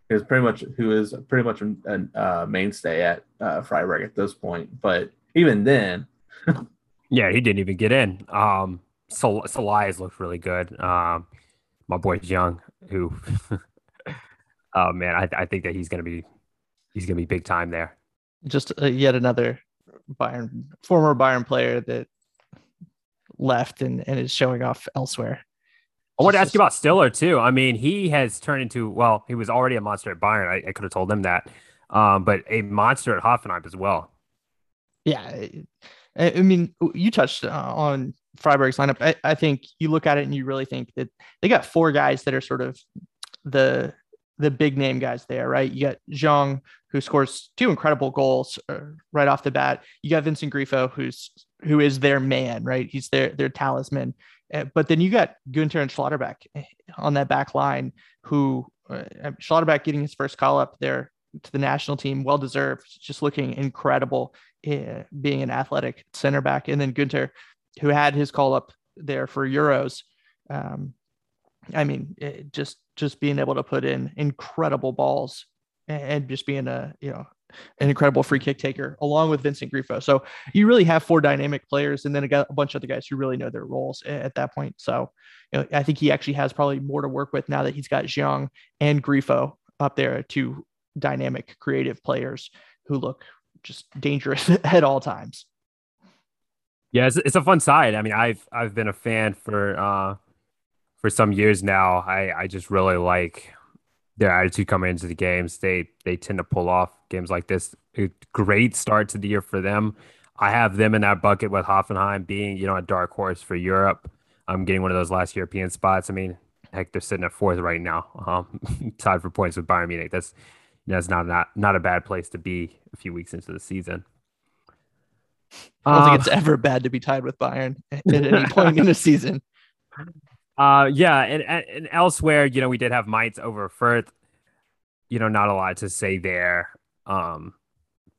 is pretty much who is pretty much a uh, mainstay at uh, Freiburg at this point. But even then, Yeah, he didn't even get in. Um, Sol- Solias looked really good. Um, my boy Young, who, oh man, I, I think that he's gonna be, he's gonna be big time there. Just uh, yet another Bayern former Bayern player that left and, and is showing off elsewhere. I want to ask you about Stiller too. I mean, he has turned into well, he was already a monster at Bayern. I, I could have told them that, um, but a monster at Hoffenheim as well. Yeah, I, I mean, you touched uh, on Freiburg's lineup. I, I think you look at it and you really think that they got four guys that are sort of the the big name guys there, right? You got Jeong, who scores two incredible goals uh, right off the bat. You got Vincent Grifo, who's who is their man, right? He's their their talisman. Uh, but then you got Gunter and Schlotterbeck eh, on that back line, who uh, Schlotterbeck getting his first call up there to the national team, well deserved, just looking incredible, uh, being an athletic center back, and then Gunter, who had his call up there for Euros. Um, I mean, it, just just being able to put in incredible balls and, just being a you know an incredible free kick taker along with Vincent Grifo. So you really have four dynamic players, and then a, a bunch of other guys who really know their roles at that point. So you know, I think he actually has probably more to work with now that he's got Jeong and Grifo up there, two dynamic, creative players who look just dangerous at all times. Yeah, it's, it's a fun side. I mean, I've I've been a fan for uh for some years now. I I just really like their attitude coming into the games. They they tend to pull off games like this. A great start to the year for them. I have them in that bucket with Hoffenheim being, you know, a dark horse for Europe. I'm getting one of those last European spots. I mean, heck, they're sitting at fourth right now, um, tied for points with Bayern Munich. That's that's not not not a bad place to be a few weeks into the season. I don't Um, think it's ever bad to be tied with Bayern at any point in the season. Uh, yeah, and, and elsewhere, you know, we did have Mainz over Fürth. You know, not a lot to say there. Um,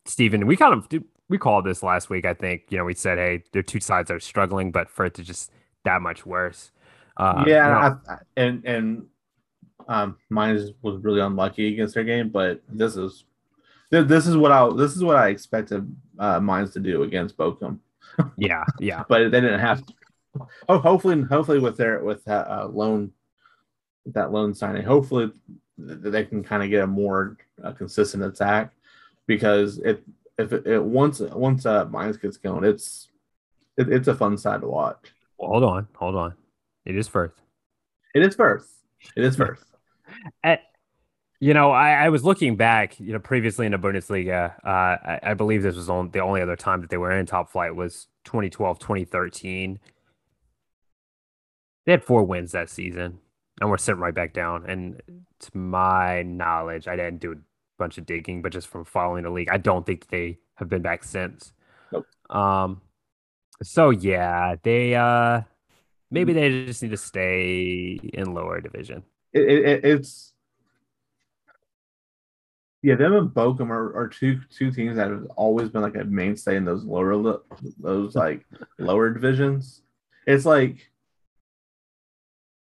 Stephen, we kind of we called this last week. I think you know we said, hey, their two sides are struggling, but Fürth is just that much worse. Uh, you know, yeah, I, I- and and um, mine is, was really unlucky against their game, but this is th- this is what I this is what I expected uh, Mainz to do against Bochum, yeah, yeah, but they didn't have to. Oh, hopefully, hopefully with their with that uh, loan, that loan signing, hopefully they can kind of get a more uh, consistent attack because it if it, it once once uh, Mainz gets going, it's it, it's a fun side to watch. Well, hold on, hold on. It is Fürth. It is first. It is first. At, you know, I, I, was looking back, you know, previously in the Bundesliga, uh, I, I, believe this was on, the only other time that they were in top flight was 2012, 2013. They had four wins that season and we're sitting right back down. And to my knowledge, I didn't do a bunch of digging, but just from following the league, I don't think they have been back since. Nope. Um, so yeah, they, uh, maybe they just need to stay in lower division. It, it, it's, yeah, them and Bochum are, are two two teams that have always been like a mainstay in those lower those like lower divisions. It's like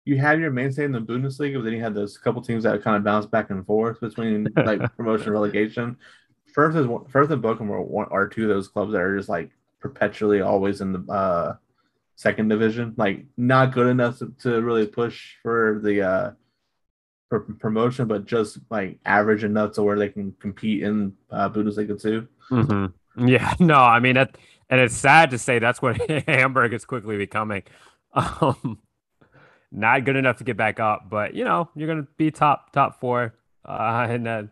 you have your mainstay in the Bundesliga, but then you have those couple teams that kind of bounce back and forth between like promotion and relegation. First is first and Bochum are, one, are two of those clubs that are just like perpetually always in the uh, second division, like not good enough to, to really push for the uh, for promotion, but just like average enough to where they can compete in uh, Bundesliga too. Mm-hmm. Yeah, no, I mean, it, and it's sad to say that's what Hamburg is quickly becoming. Um, not good enough to get back up, but you know, you're gonna be top top four uh, in uh,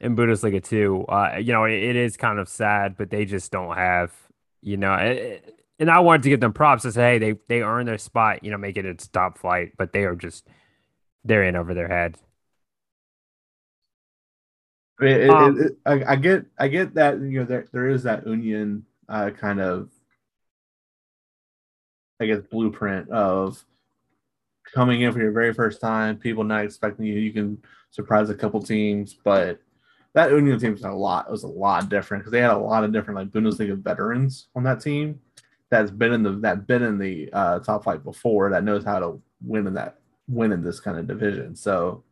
in Bundesliga too. Uh, you know, it, it is kind of sad, but they just don't have, you know, it, and I wanted to give them props to say, hey, they they earned their spot, you know, make it its top flight, but they are just they're in over their head. I, mean, it, um, it, I, I, get, I get that you know there there is that Union uh, kind of, I guess, blueprint of coming in for your very first time, people not expecting you. You can surprise a couple teams, but that Union team was a lot. It was a lot different because they had a lot of different like Bundesliga veterans on that team that's been in the that been in the uh, top flight before that knows how to win in that win in this kind of division. So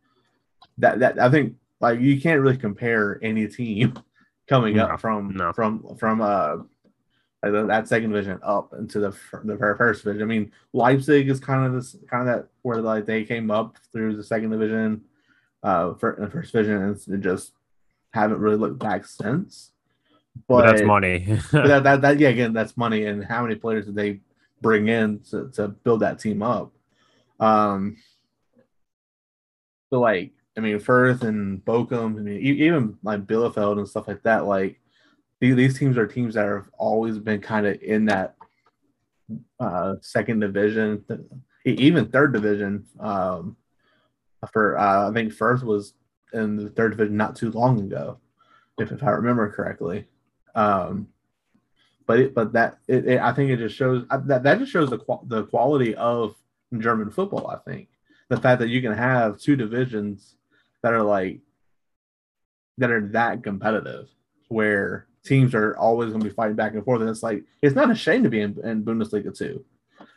that that I think like you can't really compare any team coming no, up from no. from from uh that second division up into the the first division. I mean, Leipzig is kind of this kind of that where like they came up through the second division, uh, for the first division, and just haven't really looked back since. But, but that's money. but that, that that yeah, again, that's money, and how many players did they bring in to, to build that team up? Um, so like, I mean, Fürth and Bochum, I mean, even like Bielefeld and stuff like that. Like, these, teams are teams that have always been kind of in that uh, second division, even third division. Um, for uh, I think Fürth was in the third division not too long ago, if, if I remember correctly. Um, but it, but that it, it, I think it just shows uh, that that just shows the the quality of German football. I think the fact that you can have two divisions that are like that are that competitive, where teams are always going to be fighting back and forth, and it's like it's not a shame to be in, in Bundesliga too.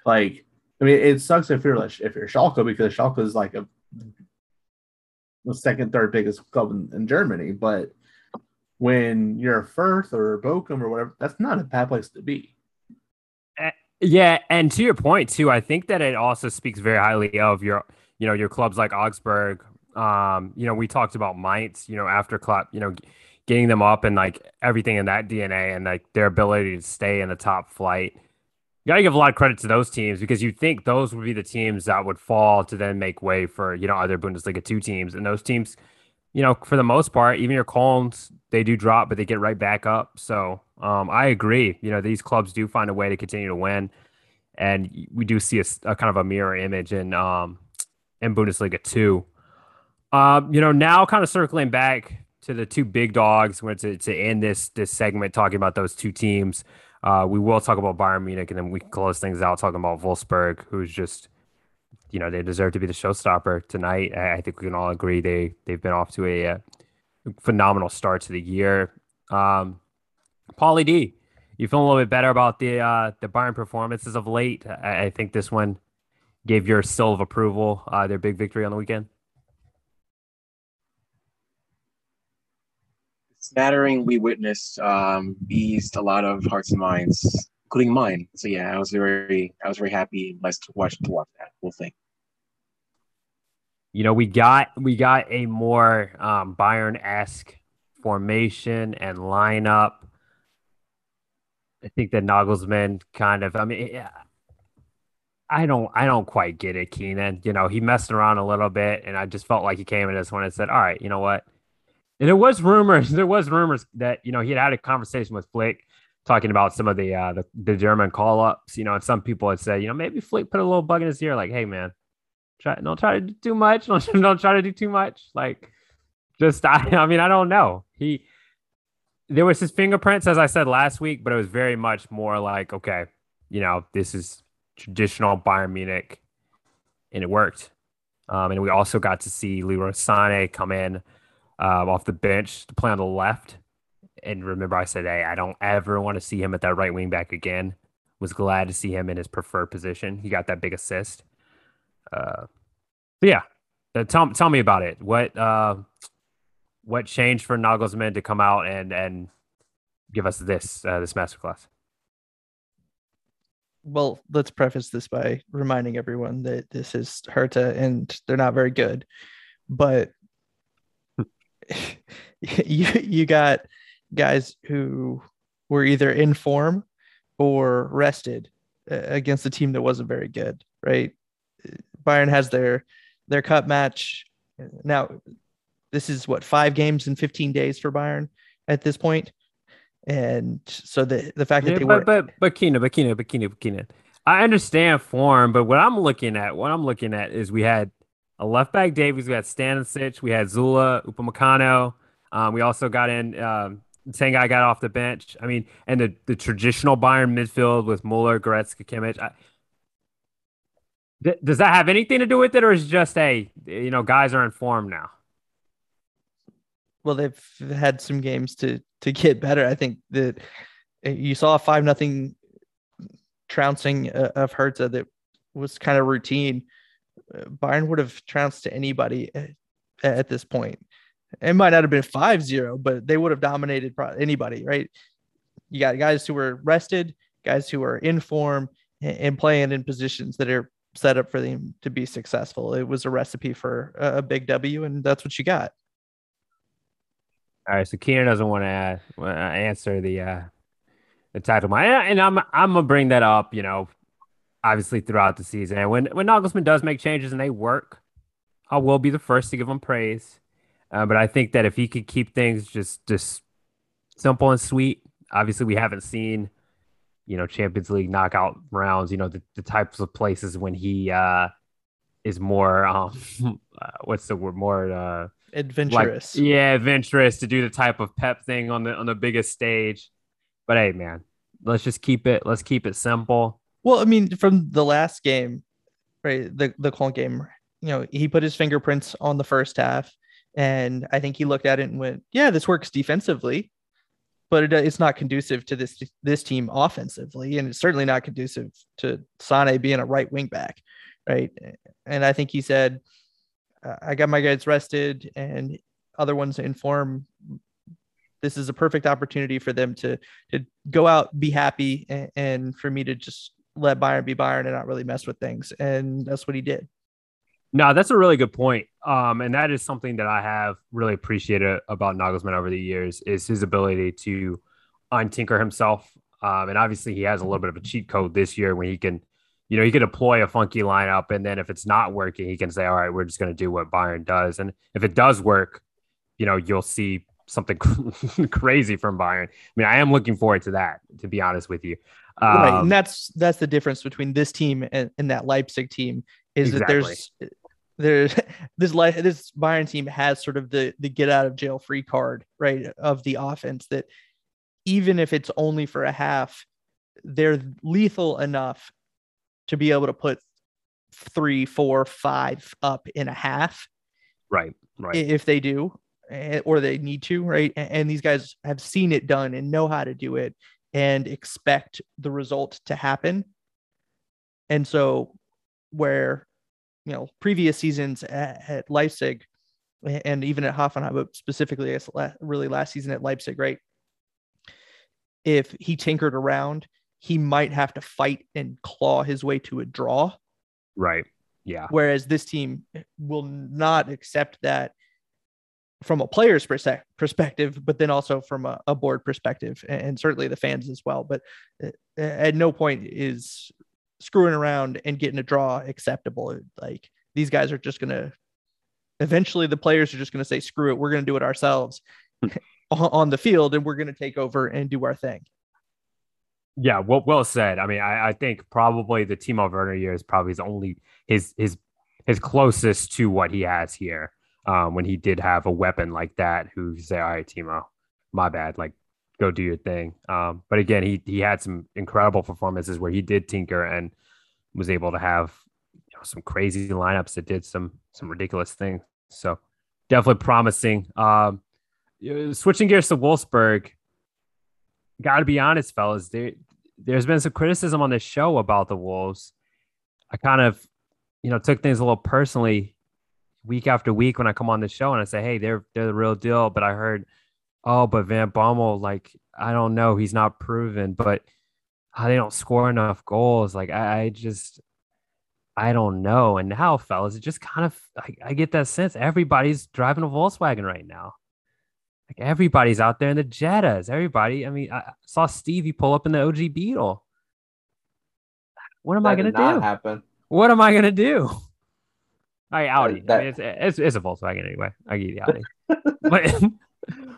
Like, I mean, it sucks if you're like if you're Schalke because Schalke is like a the second, third biggest club in, in Germany, but when you're Fürth or Bochum or whatever, that's not a bad place to be. Yeah, and to your point too, I think that it also speaks very highly of your, you know, your clubs like Augsburg. Um, you know, we talked about Mainz, you know, after club, you know, getting them up and like everything in that DNA and like their ability to stay in the top flight. You gotta give a lot of credit to those teams because you think those would be the teams that would fall to then make way for you know other Bundesliga two teams, and those teams, you know, for the most part, even your Colons, they do drop, but they get right back up. So um, I agree. You know, these clubs do find a way to continue to win, and we do see a, a kind of a mirror image in um, in Bundesliga two. Um, you know, now kind of circling back to the two big dogs. We're to, to end this this segment talking about those two teams. Uh, we will talk about Bayern Munich, and then we close things out talking about Wolfsburg, who's just, you know, they deserve to be the showstopper tonight. I, I think we can all agree they they've been off to a, a phenomenal start to the year. Um, Paulie D, you feel a little bit better about the uh, the Bayern performances of late? I, I think this one gave your seal of approval. Uh, their big victory on the weekend. Smattering we witnessed um, eased a lot of hearts and minds, including mine. So yeah, I was very, I was very happy and blessed to watch to watch that whole thing. You know, we got we got a more um, Bayern esque formation and lineup. I think that Nagelsmann kind of, I mean, I don't I don't quite get it, Keenan. You know, he messed around a little bit, and I just felt like he came in this one and said, "All right, you know what." And there was rumors, there was rumors that you know he had had a conversation with Flick, talking about some of the uh, the, the German call ups. You know, and some people had said, you know, maybe Flick put a little bug in his ear, like, "Hey, man, try don't try to do too much, don't, don't try to do too much." Like, just I, I mean, I don't know. He there was his fingerprints, as I said last week, but it was very much more like, okay, you know, this is traditional Bayern Munich, and it worked. Um, and we also got to see Leroy Sané come in um, off the bench to play on the left. And remember, I said, hey, I don't ever want to see him at that right wing back again. Was glad to see him in his preferred position. He got that big assist. Uh, yeah, uh, tell tell me about it. What uh, what changed for Nagelsmann to come out and and give us this uh, this masterclass? well, let's preface this by reminding everyone that this is Hertha and they're not very good. But you you got guys who were either in form or rested uh, against a team that wasn't very good, right? Bayern has their their cup match now. This is what five games in 15 days for Bayern at this. And so the the fact that yeah, they but, were but but Keenan, but Keenan, but Keenan, but Keenan. I understand form, but what I'm looking at, what I'm looking at is we had a left back Davies, we had Stanisic, we had Süle, Upamecano. Um, we also got in um, same guy got off the bench. I mean, and the, the traditional Bayern midfield with Muller, Goretzka, Kimmich. I, th- does that have anything to do with it, or is it just a you know guys are in form now? well they've had some games to to get better i think that uh, you saw a five nothing trouncing uh, of hertha that was kind of routine uh, bayern would have trounced to anybody at, at this point it might not have been 5-0 but they would have dominated anybody right you got guys who were rested guys who are in form and playing in positions that are set up for them to be successful it was a recipe for a big w and that's what you got all right, so Keenan doesn't want to answer the uh, the title, and I'm I'm gonna bring that up. You know, obviously throughout the season, and when when Nagelsmann does make changes and they work, I will be the first to give him praise. Uh, but I think that if he could keep things just just simple and sweet, obviously we haven't seen, you know, Champions League knockout rounds. You know, the, the types of places when he uh, is more um, uh, what's the word more uh adventurous. Like, yeah, adventurous to do the type of pep thing on the on the biggest stage. But hey, man, let's just keep it. Let's keep it simple. Well, I mean, from the last game, right? The the Cologne game, you know, he put his fingerprints on the first half, and I think he looked at it and went, "Yeah, this works defensively." But it, it's not conducive to this this team offensively, and it's certainly not conducive to Sane being a right wing back, right? And I think he said, I got my guys rested and other ones in form. This is a perfect opportunity for them to to go out, be happy, and, and for me to just let Bayern be Bayern and not really mess with things. And that's what he did. No, that's a really good point. Um, and that is something that I have really appreciated about Nagelsmann over the years is his ability to untinker himself. Um, and obviously he has a little bit of a cheat code this year when he can you know, he can deploy a funky lineup, and then if it's not working, he can say, "All right, we're just going to do what Bayern does." And if it does work, you know, you'll see something crazy from Bayern. I mean, I am looking forward to that, to be honest with you. Um, right, and um, that's that's the difference between this team and, and that Leipzig team is exactly. that there's there's this this Bayern team has sort of the the get out of jail free card, right, of the offense that even if it's only for a half, they're lethal enough to be able to put three, four, five up in a half. Right. Right. If they do, eh, or they need to, right? And these guys have seen it done and know how to do it and expect the result to happen. And so, where, you know, previous seasons at, at Leipzig and even at Hoffenheim, but specifically, I really last season at Leipzig, right? If he tinkered around he might have to fight and claw his way to a draw. Right. Yeah. Whereas this team will not accept that from a player's perspective, but then also from a, a, board perspective, and certainly the fans as well. But uh, at no point is screwing around and getting a draw acceptable. Like these guys are just gonna eventually the players are just gonna say, screw it, we're gonna do it ourselves on the field and we're gonna take over and do our thing. Yeah, well, well said. I mean, I, I think probably the Timo Werner year is probably his only his his his closest to what he has here. Um, when he did have a weapon like that, who say, "All right, Timo, my bad. Like, go do your thing." Um, but again, he he had some incredible performances where he did tinker and was able to have you know, some crazy lineups that did some some ridiculous things. So definitely promising. Um, switching gears to Wolfsburg, got to be honest, fellas. There, there's been some criticism on this show about the Wolves. I kind of, you know, took things a little personally week after week when I come on the show and I say, "Hey, they're they're the real deal." But I heard, "Oh, but Van Bommel, like, I don't know, he's not proven." But how they don't score enough goals, like, I, I just, I don't know. And now, fellas, it just kind of, I, I get that sense everybody's driving a Volkswagen right now. Like everybody's out there in the Jettas. Everybody. I mean, I saw Stevie pull up in the OG Beetle. What am That I gonna do? Happen. What am I gonna do? All right, Audi. That- I mean, it's, it's it's a Volkswagen anyway. I give you the Audi. but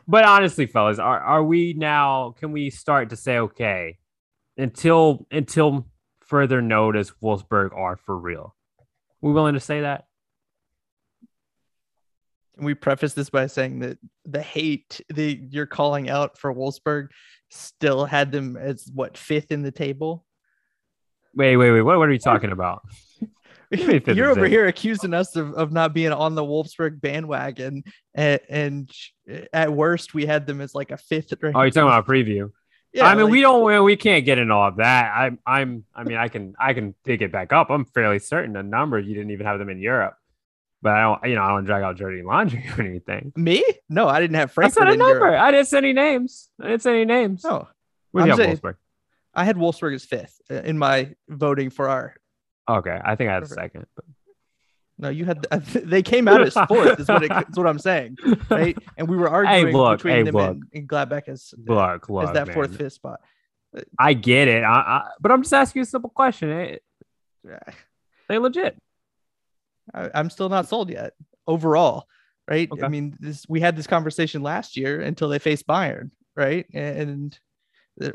but honestly, fellas, are are we now? Can we start to say okay until until further notice? Wolfsburg are for real. We willing to say that? Can we preface this by saying that the hate the you're calling out for Wolfsburg still had them as what fifth in the table? Wait, wait, wait. What, what are you talking about? You're over here accusing us of, of not being on the Wolfsburg bandwagon, and, and at worst we had them as like a fifth. Oh, you're talking about preview. Yeah, I mean, like- we don't. we- We can't get into all of that. I'm. I'm. I mean, I can. I can dig it back up. I'm fairly certain the number you didn't even have them in Europe. But I don't. You know, I don't drag out dirty laundry or anything. me. No, I didn't have I Frankfurt said a number. Europe. I didn't say any names. I didn't say any names. No, Where'd I'm have saying- Wolfsburg? I had Wolfsburg as fifth uh, in my voting for our. Okay, I think I had second. But No, you had. They came out as fourth. is what it, is what I'm saying, right? And we were arguing look, between hey, them look. and, and Gladbach as look, look, as that man. fourth, fifth spot. I get it. I, I, but I'm just asking you a simple question. They legit. I, I'm still not sold yet overall, right? Okay. I mean, this we had this conversation last year until they faced Bayern, right? And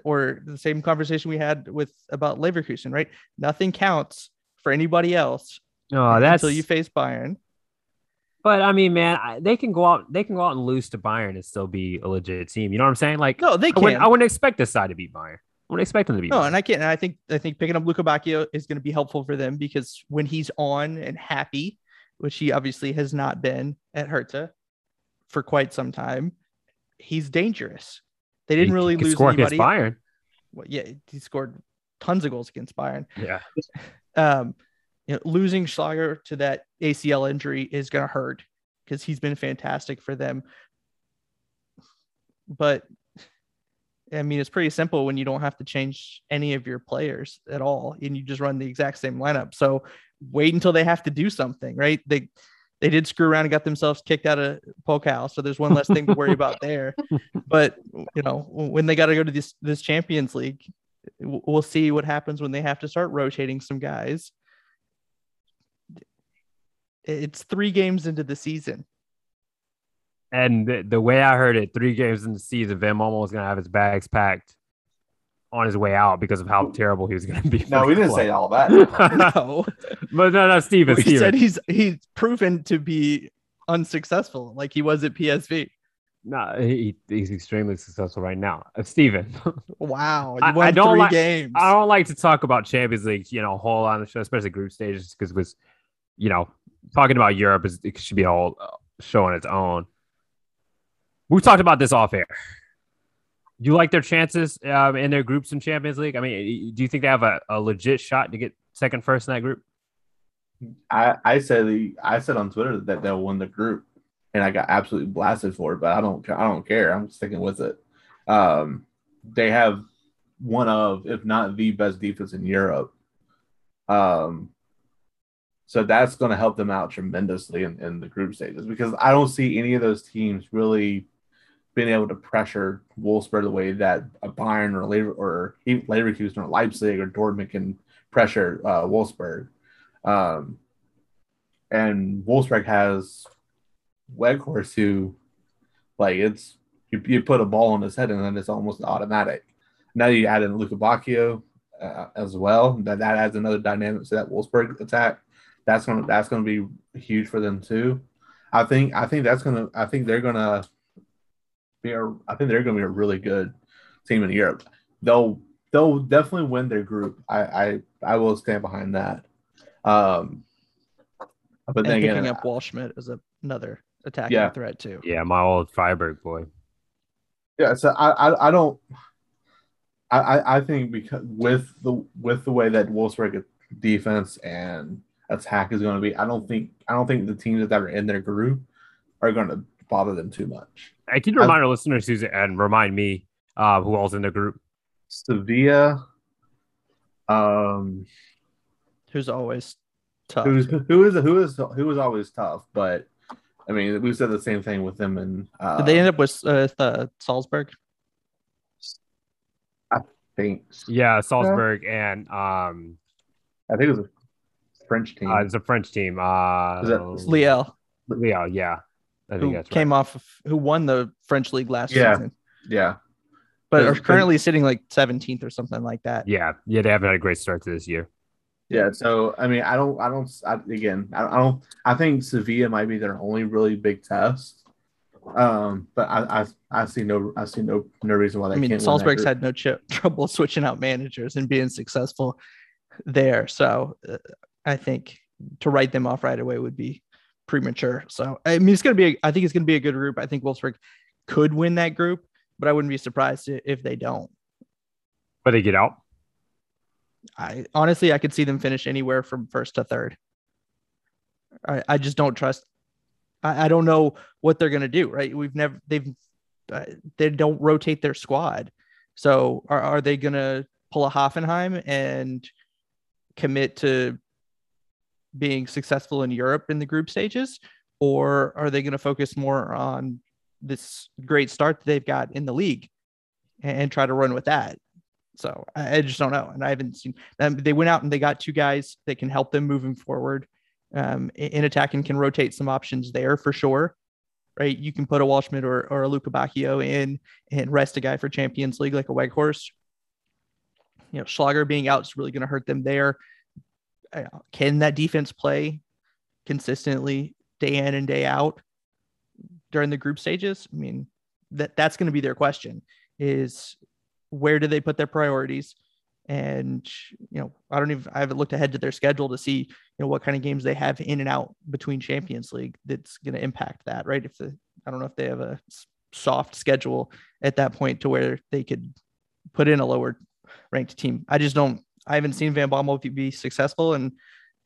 or the same conversation we had with about Leverkusen, right? Nothing counts for anybody else Oh, that's. until you face Bayern. But I mean, man, I, they can go out. They can go out and lose to Bayern and still be a legit team. You know what I'm saying? Like, No, they I wouldn't. I wouldn't expect this side to beat Bayern. I wouldn't expect them to beat. No, Bayern. and I can't. And I think I think picking up Lukebakio is going to be helpful for them because when he's on and happy, which he obviously has not been at Hertha for quite some time, he's dangerous. They didn't He really lose score against anybody. Bayern. Well, yeah, he scored tons of goals against Bayern. Yeah. Um, you know, losing Schlager to that ACL injury is going to hurt because he's been fantastic for them. But I mean, it's pretty simple when you don't have to change any of your players at all, and you just run the exact same lineup. So wait until they have to do something, right? They they did screw around and got themselves kicked out of Pokal, so there's one less thing to worry about there. But you know, when they got to go to this this Champions League, we'll see what happens when they have to start rotating some guys. It's three games into the season. And the, the way I heard it, three games in the season, Van Bommel was going to have his bags packed on his way out because of how terrible he was going to be. No, we didn't club. say all that. No, but no, no, Steven, we Steven. said he's he's proven to be unsuccessful, like he was at PSV. No, he, he's extremely successful right now. Uh, Steven, Wow, you I- won I don't three like- games. I don't like to talk about Champions League, you know, whole on the show, especially group stages, because it was, you know, talking about Europe is it should be a whole uh, show on its own. We've talked about this off air. Do you like their chances um, in their groups in Champions League? I mean, do you think they have a, a legit shot to get second, first in that group? I, I said I said on Twitter that they'll win the group, and I got absolutely blasted for it. But I don't I don't care. I'm sticking with it. Um, they have one of, if not the best defense in Europe. Um, so that's going to help them out tremendously in, in the group stages because I don't see any of those teams really being able to pressure Wolfsburg the way that a Bayern or Lever, or even Leverkusen or Leipzig or Dortmund can pressure uh, Wolfsburg. Um, and Wolfsburg has Weghorst who, like, it's you, you put a ball on his head and then it's almost automatic. Now you add in Lukebakio uh, as well. That that adds another dynamic to that Wolfsburg attack. That's gonna that's gonna be huge for them too. I think I think that's gonna I think they're gonna be a, I think they're gonna be a really good team in Europe. They'll they'll definitely win their group. I I, I will stand behind that. Um, but and then picking again, up Waldschmidt is a, another attacking Yeah. threat too. Yeah, my old Freiburg boy. Yeah, so I, I, I don't. I, I, I think because with the with the way that Wolfsburg defense and attack is going to be, I don't think I don't think the teams that are in their group are going to bother them too much. I can remind our listeners who's and remind me uh, who all's in the group. Sevilla, um, Who's always tough. who's who is who is who is always tough, but I mean we said the same thing with them and uh, Did they end up with uh, uh, Salzburg? I think Yeah, Salzburg and um, I think it was a French team. uh, it's a French team. Uh, Is that- Liel, Leo, yeah, I think who that's came right. off of, who won the French league last Yeah. season, yeah, but But- are but- currently sitting like 17th or something like that. Yeah, yeah, they haven't had a great start to this year. Yeah, so I mean, I don't, I don't, I, again, I, I don't, I think Sevilla might be their only really big test. Um, but I, I, I see no, I see no, no reason why they I mean, can't. Salzburg's had no ch- trouble switching out managers and being successful there. So uh, I think to write them off right away would be premature. So I mean, it's going to be, a, I think it's going to be a good group. I think Wolfsburg could win that group, but I wouldn't be surprised if they don't. But they get out. I honestly, I could see them finish anywhere from first to third. I, I just don't trust. I, I don't know what they're going to do. Right? We've never they've uh, they don't rotate their squad. So are are they going to pull a Hoffenheim and commit to being successful in Europe in the group stages, or are they going to focus more on this great start that they've got in the league and, and try to run with that? So I, I just don't know, and I haven't seen. Um, they went out and they got two guys that can help them moving forward. Um, in, attack and can rotate some options there for sure. Right, you can put a Waldschmidt or, or a Lukebakio in and rest a guy for Champions League like a Weghorst. You know, Schlager being out is really going to hurt them there. Can that defense play consistently day in and day out during the group stages? I mean, that that's going to be their question: is where do they put their priorities? And you know, I don't even I haven't looked ahead to their schedule to see you know what kind of games they have in and out between Champions League that's going to impact that, right? If the I don't know if they have a soft schedule at that point to where they could put in a lower ranked team. I just don't. I haven't seen Van Bommel be successful, and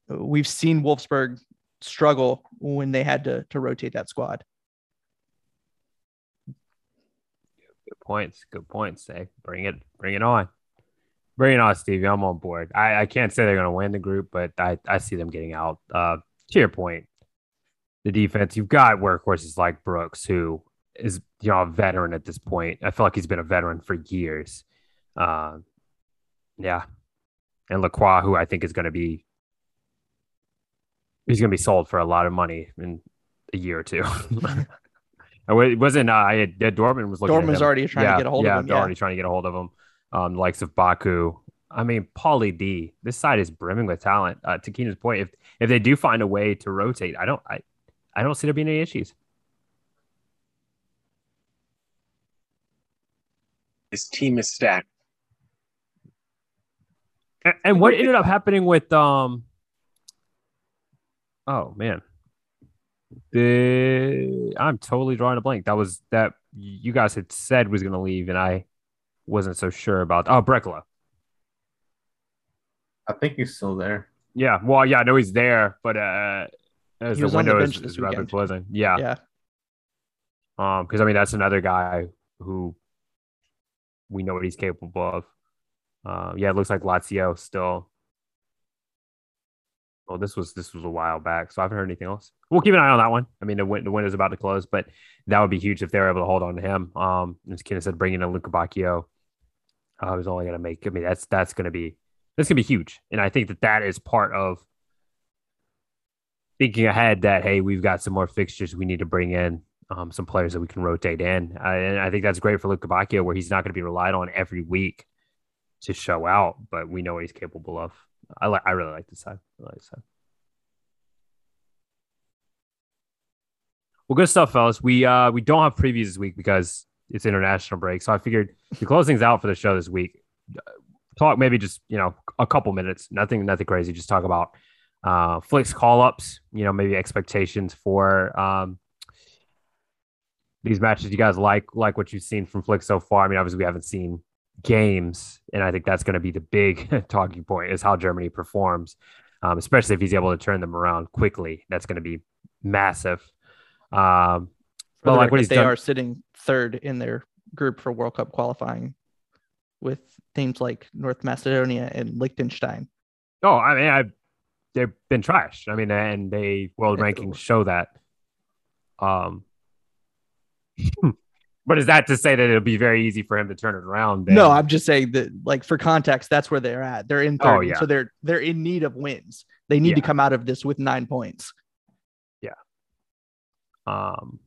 we've seen Wolfsburg struggle when they had to to rotate that squad. Points. Good points. Hey, bring it, bring it on. Bring it on, Stevie. I'm on board. I, I can't say they're going to win the group, but I, I see them getting out. Uh, to your point, the defense, you've got workhorses like Brooks, who is you know a veteran at this point. I feel like he's been a veteran for years. Uh, yeah, and Lacroix, who I think is going to be he's going to be sold for a lot of money in a year or two. Oh, It wasn't. Uh, I had, Dortmund was looking. at Dortmund's him. already trying to get a hold of yeah, him, they're yeah. already trying to get a hold of him. Um, the likes of Baku. I mean, Paulie D. This side is brimming with talent. Uh, to Keenan's point, if if they do find a way to rotate, I don't, I, I don't see there being any issues. His team is stacked. And, and what ended up happening with um? Oh man, the I'm totally drawing a blank. That was that you guys had said was going to leave, and I wasn't so sure about. Oh, Brekalo. I think he's still there. Yeah, well, yeah, I know he's there, but uh, as the was on the window is, this is rather weekend. closing. Yeah, Yeah, um, because I mean that's another guy who we know what he's capable of. Uh, yeah, it looks like Lazio still. Well, this was this was a while back, so I haven't heard anything else. We'll keep an eye on that one. I mean, the win- the window's about to close, but that would be huge if they're able to hold on to him. Um, as Keenan said, bringing in Lukebakio, uh, who's only going to make. I mean, that's that's going to be this can be huge. And I think that that is part of thinking ahead that, hey, we've got some more fixtures we need to bring in, um, some players that we can rotate in. Uh, and I think that's great for Lukebakio, where he's not going to be relied on every week to show out, but we know what he's capable of. I like, I really like this side. I like this side. Well, good stuff, fellas. We uh we don't have previews this week because it's international break. So I figured the closing's out for the show this week. Talk maybe just you know a couple minutes, nothing nothing crazy. Just talk about uh Flick's call ups. You know maybe expectations for um these matches. You guys like like what you've seen from Flick so far. I mean, obviously we haven't seen games, and I think that's going to be the big talking point is how Germany performs, um, especially if he's able to turn them around quickly. That's going to be massive. Um, but like what he's they done- are sitting third in their group for World Cup qualifying with teams like North Macedonia and Liechtenstein. Oh, I mean, I they've been trashed. I mean, and they world rankings show that. Um, but is that to say that it'll be very easy for him to turn it around? Then? No, I'm just saying that, like for context, that's where they're at. They're in third, oh, yeah. so they're they're in need of wins. They need yeah. to come out of this with nine points. Yeah. Um,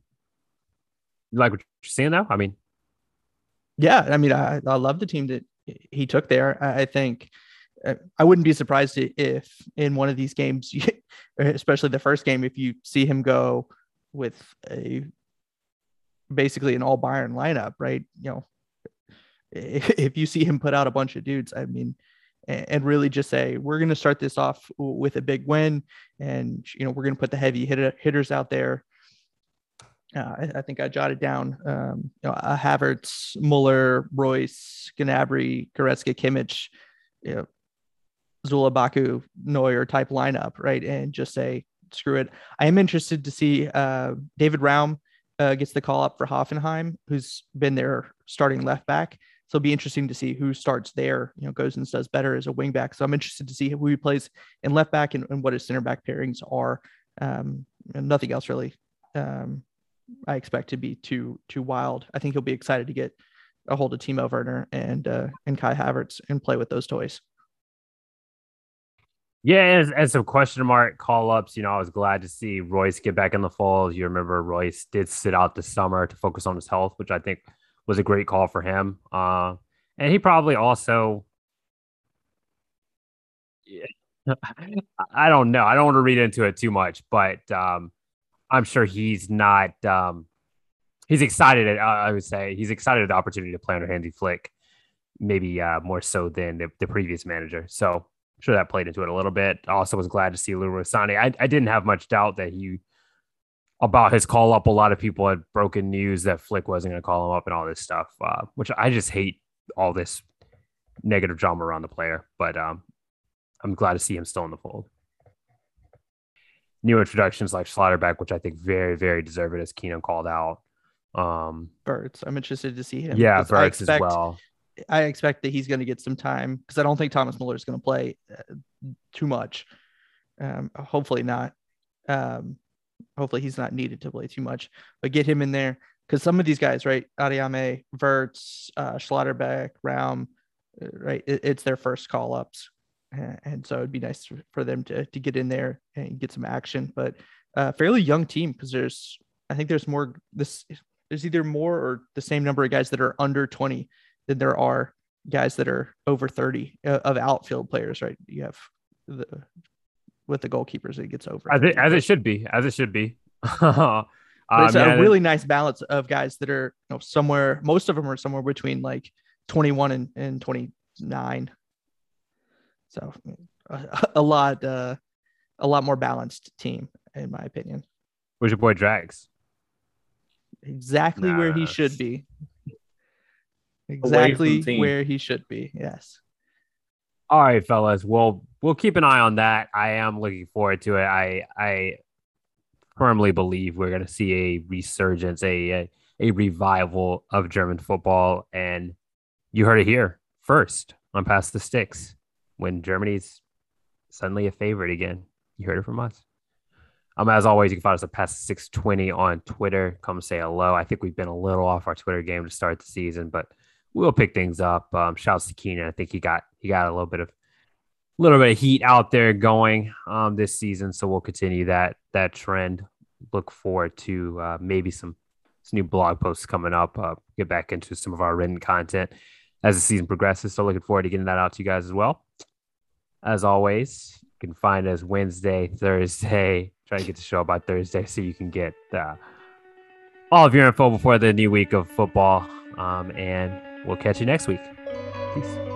like what you're seeing though? I mean, yeah, I mean, I, I love the team that he took there. I, I think uh, I wouldn't be surprised if in one of these games, especially the first game, if you see him go with a basically an all Bayern lineup, right? You know, if you see him put out a bunch of dudes, I mean, and really just say we're going to start this off with a big win, and you know we're going to put the heavy hitter, hitters out there uh, I, I, think I jotted down um, you know, uh, Havertz, Muller, Reus, Gnabry, Goretzka, Kimmich, you know, Süle, Baku, Neuer type lineup, right? And just say, screw it. I am interested to see uh, David Raum uh, gets the call up for Hoffenheim, who's been their starting left back. So it'll be interesting to see who starts there, you know, goes and does better as a wing back. So I'm interested to see who he plays in left back and, and what his center back pairings are. Um, and nothing else really. Um, I expect to be too too wild. I think he'll be excited to get a hold of Timo Werner and uh, and Kai Havertz and play with those toys. Yeah, and, as some question mark call ups, you know, I was glad to see Reus get back in the fold. You remember Reus did sit out this summer to focus on his health, which I think was a great call for him. Uh, and he probably also, yeah, I don't know. I don't want to read into it too much, but um, I'm sure he's not. Um, he's excited. At, uh, I would say he's excited at the opportunity to play under Hansi Flick, maybe uh, more so than the, the, previous manager. So sure that played into it a little bit. Also, was glad to see Leroy Sané. I, I didn't have much doubt that he about his call up. A lot of people had broken news that Flick wasn't going to call him up and all this stuff, uh, which I just hate all this negative drama around the player. But um, I'm glad to see him still in the fold new introductions like Schlotterbeck, which I think very, very deserved as Keenan called out. Um, Birds, I'm interested to see him. Yeah, Birds as well. I expect that he's going to get some time because I don't think Thomas Muller is going to play uh, too much. Um, hopefully not. Um, hopefully he's not needed to play too much, but get him in there because some of these guys, right? Adeyemi, Wirtz, uh, Schlotterbeck, Raum, uh, right? It, it's their first call ups and so it'd be nice for them to to get in there and get some action. But uh, fairly young team because there's I think there's more this there's either more or the same number of guys that are under 20 than there are guys that are over 30 uh, of outfield players. Right? You have the with the goalkeepers it gets over as it, as it should be as it should be. But it's um, a really nice balance of guys that are you know somewhere most of them are somewhere between like 21 and, and 29 so a, a lot, uh, a lot more balanced team, in my opinion. Where's your boy Drags? Exactly where he should be. Exactly where he should be. Yes. All right, fellas. Well, we'll keep an eye on that. I am looking forward to it. I I firmly believe we're going to see a resurgence, a, a a revival of German football, and you heard it here first on Past the Sticks when Germany's suddenly a favorite again. You heard it from us. Um, as always, you can find us at past 620 on Twitter. Come say hello. I think we've been a little off our Twitter game to start the season, but we'll pick things up. Um, shouts to Keenan. I think he got he got a little bit of a little bit of heat out there going um, this season, so we'll continue that that trend. Look forward to uh, maybe some, some new blog posts coming up. Uh, get back into some of our written content as the season progresses. So looking forward to getting that out to you guys as well. As always, you can find us Wednesday, Thursday. Try to get the show by Thursday so you can get uh, all of your info before the new week of football. Um, and we'll catch you next week. Peace.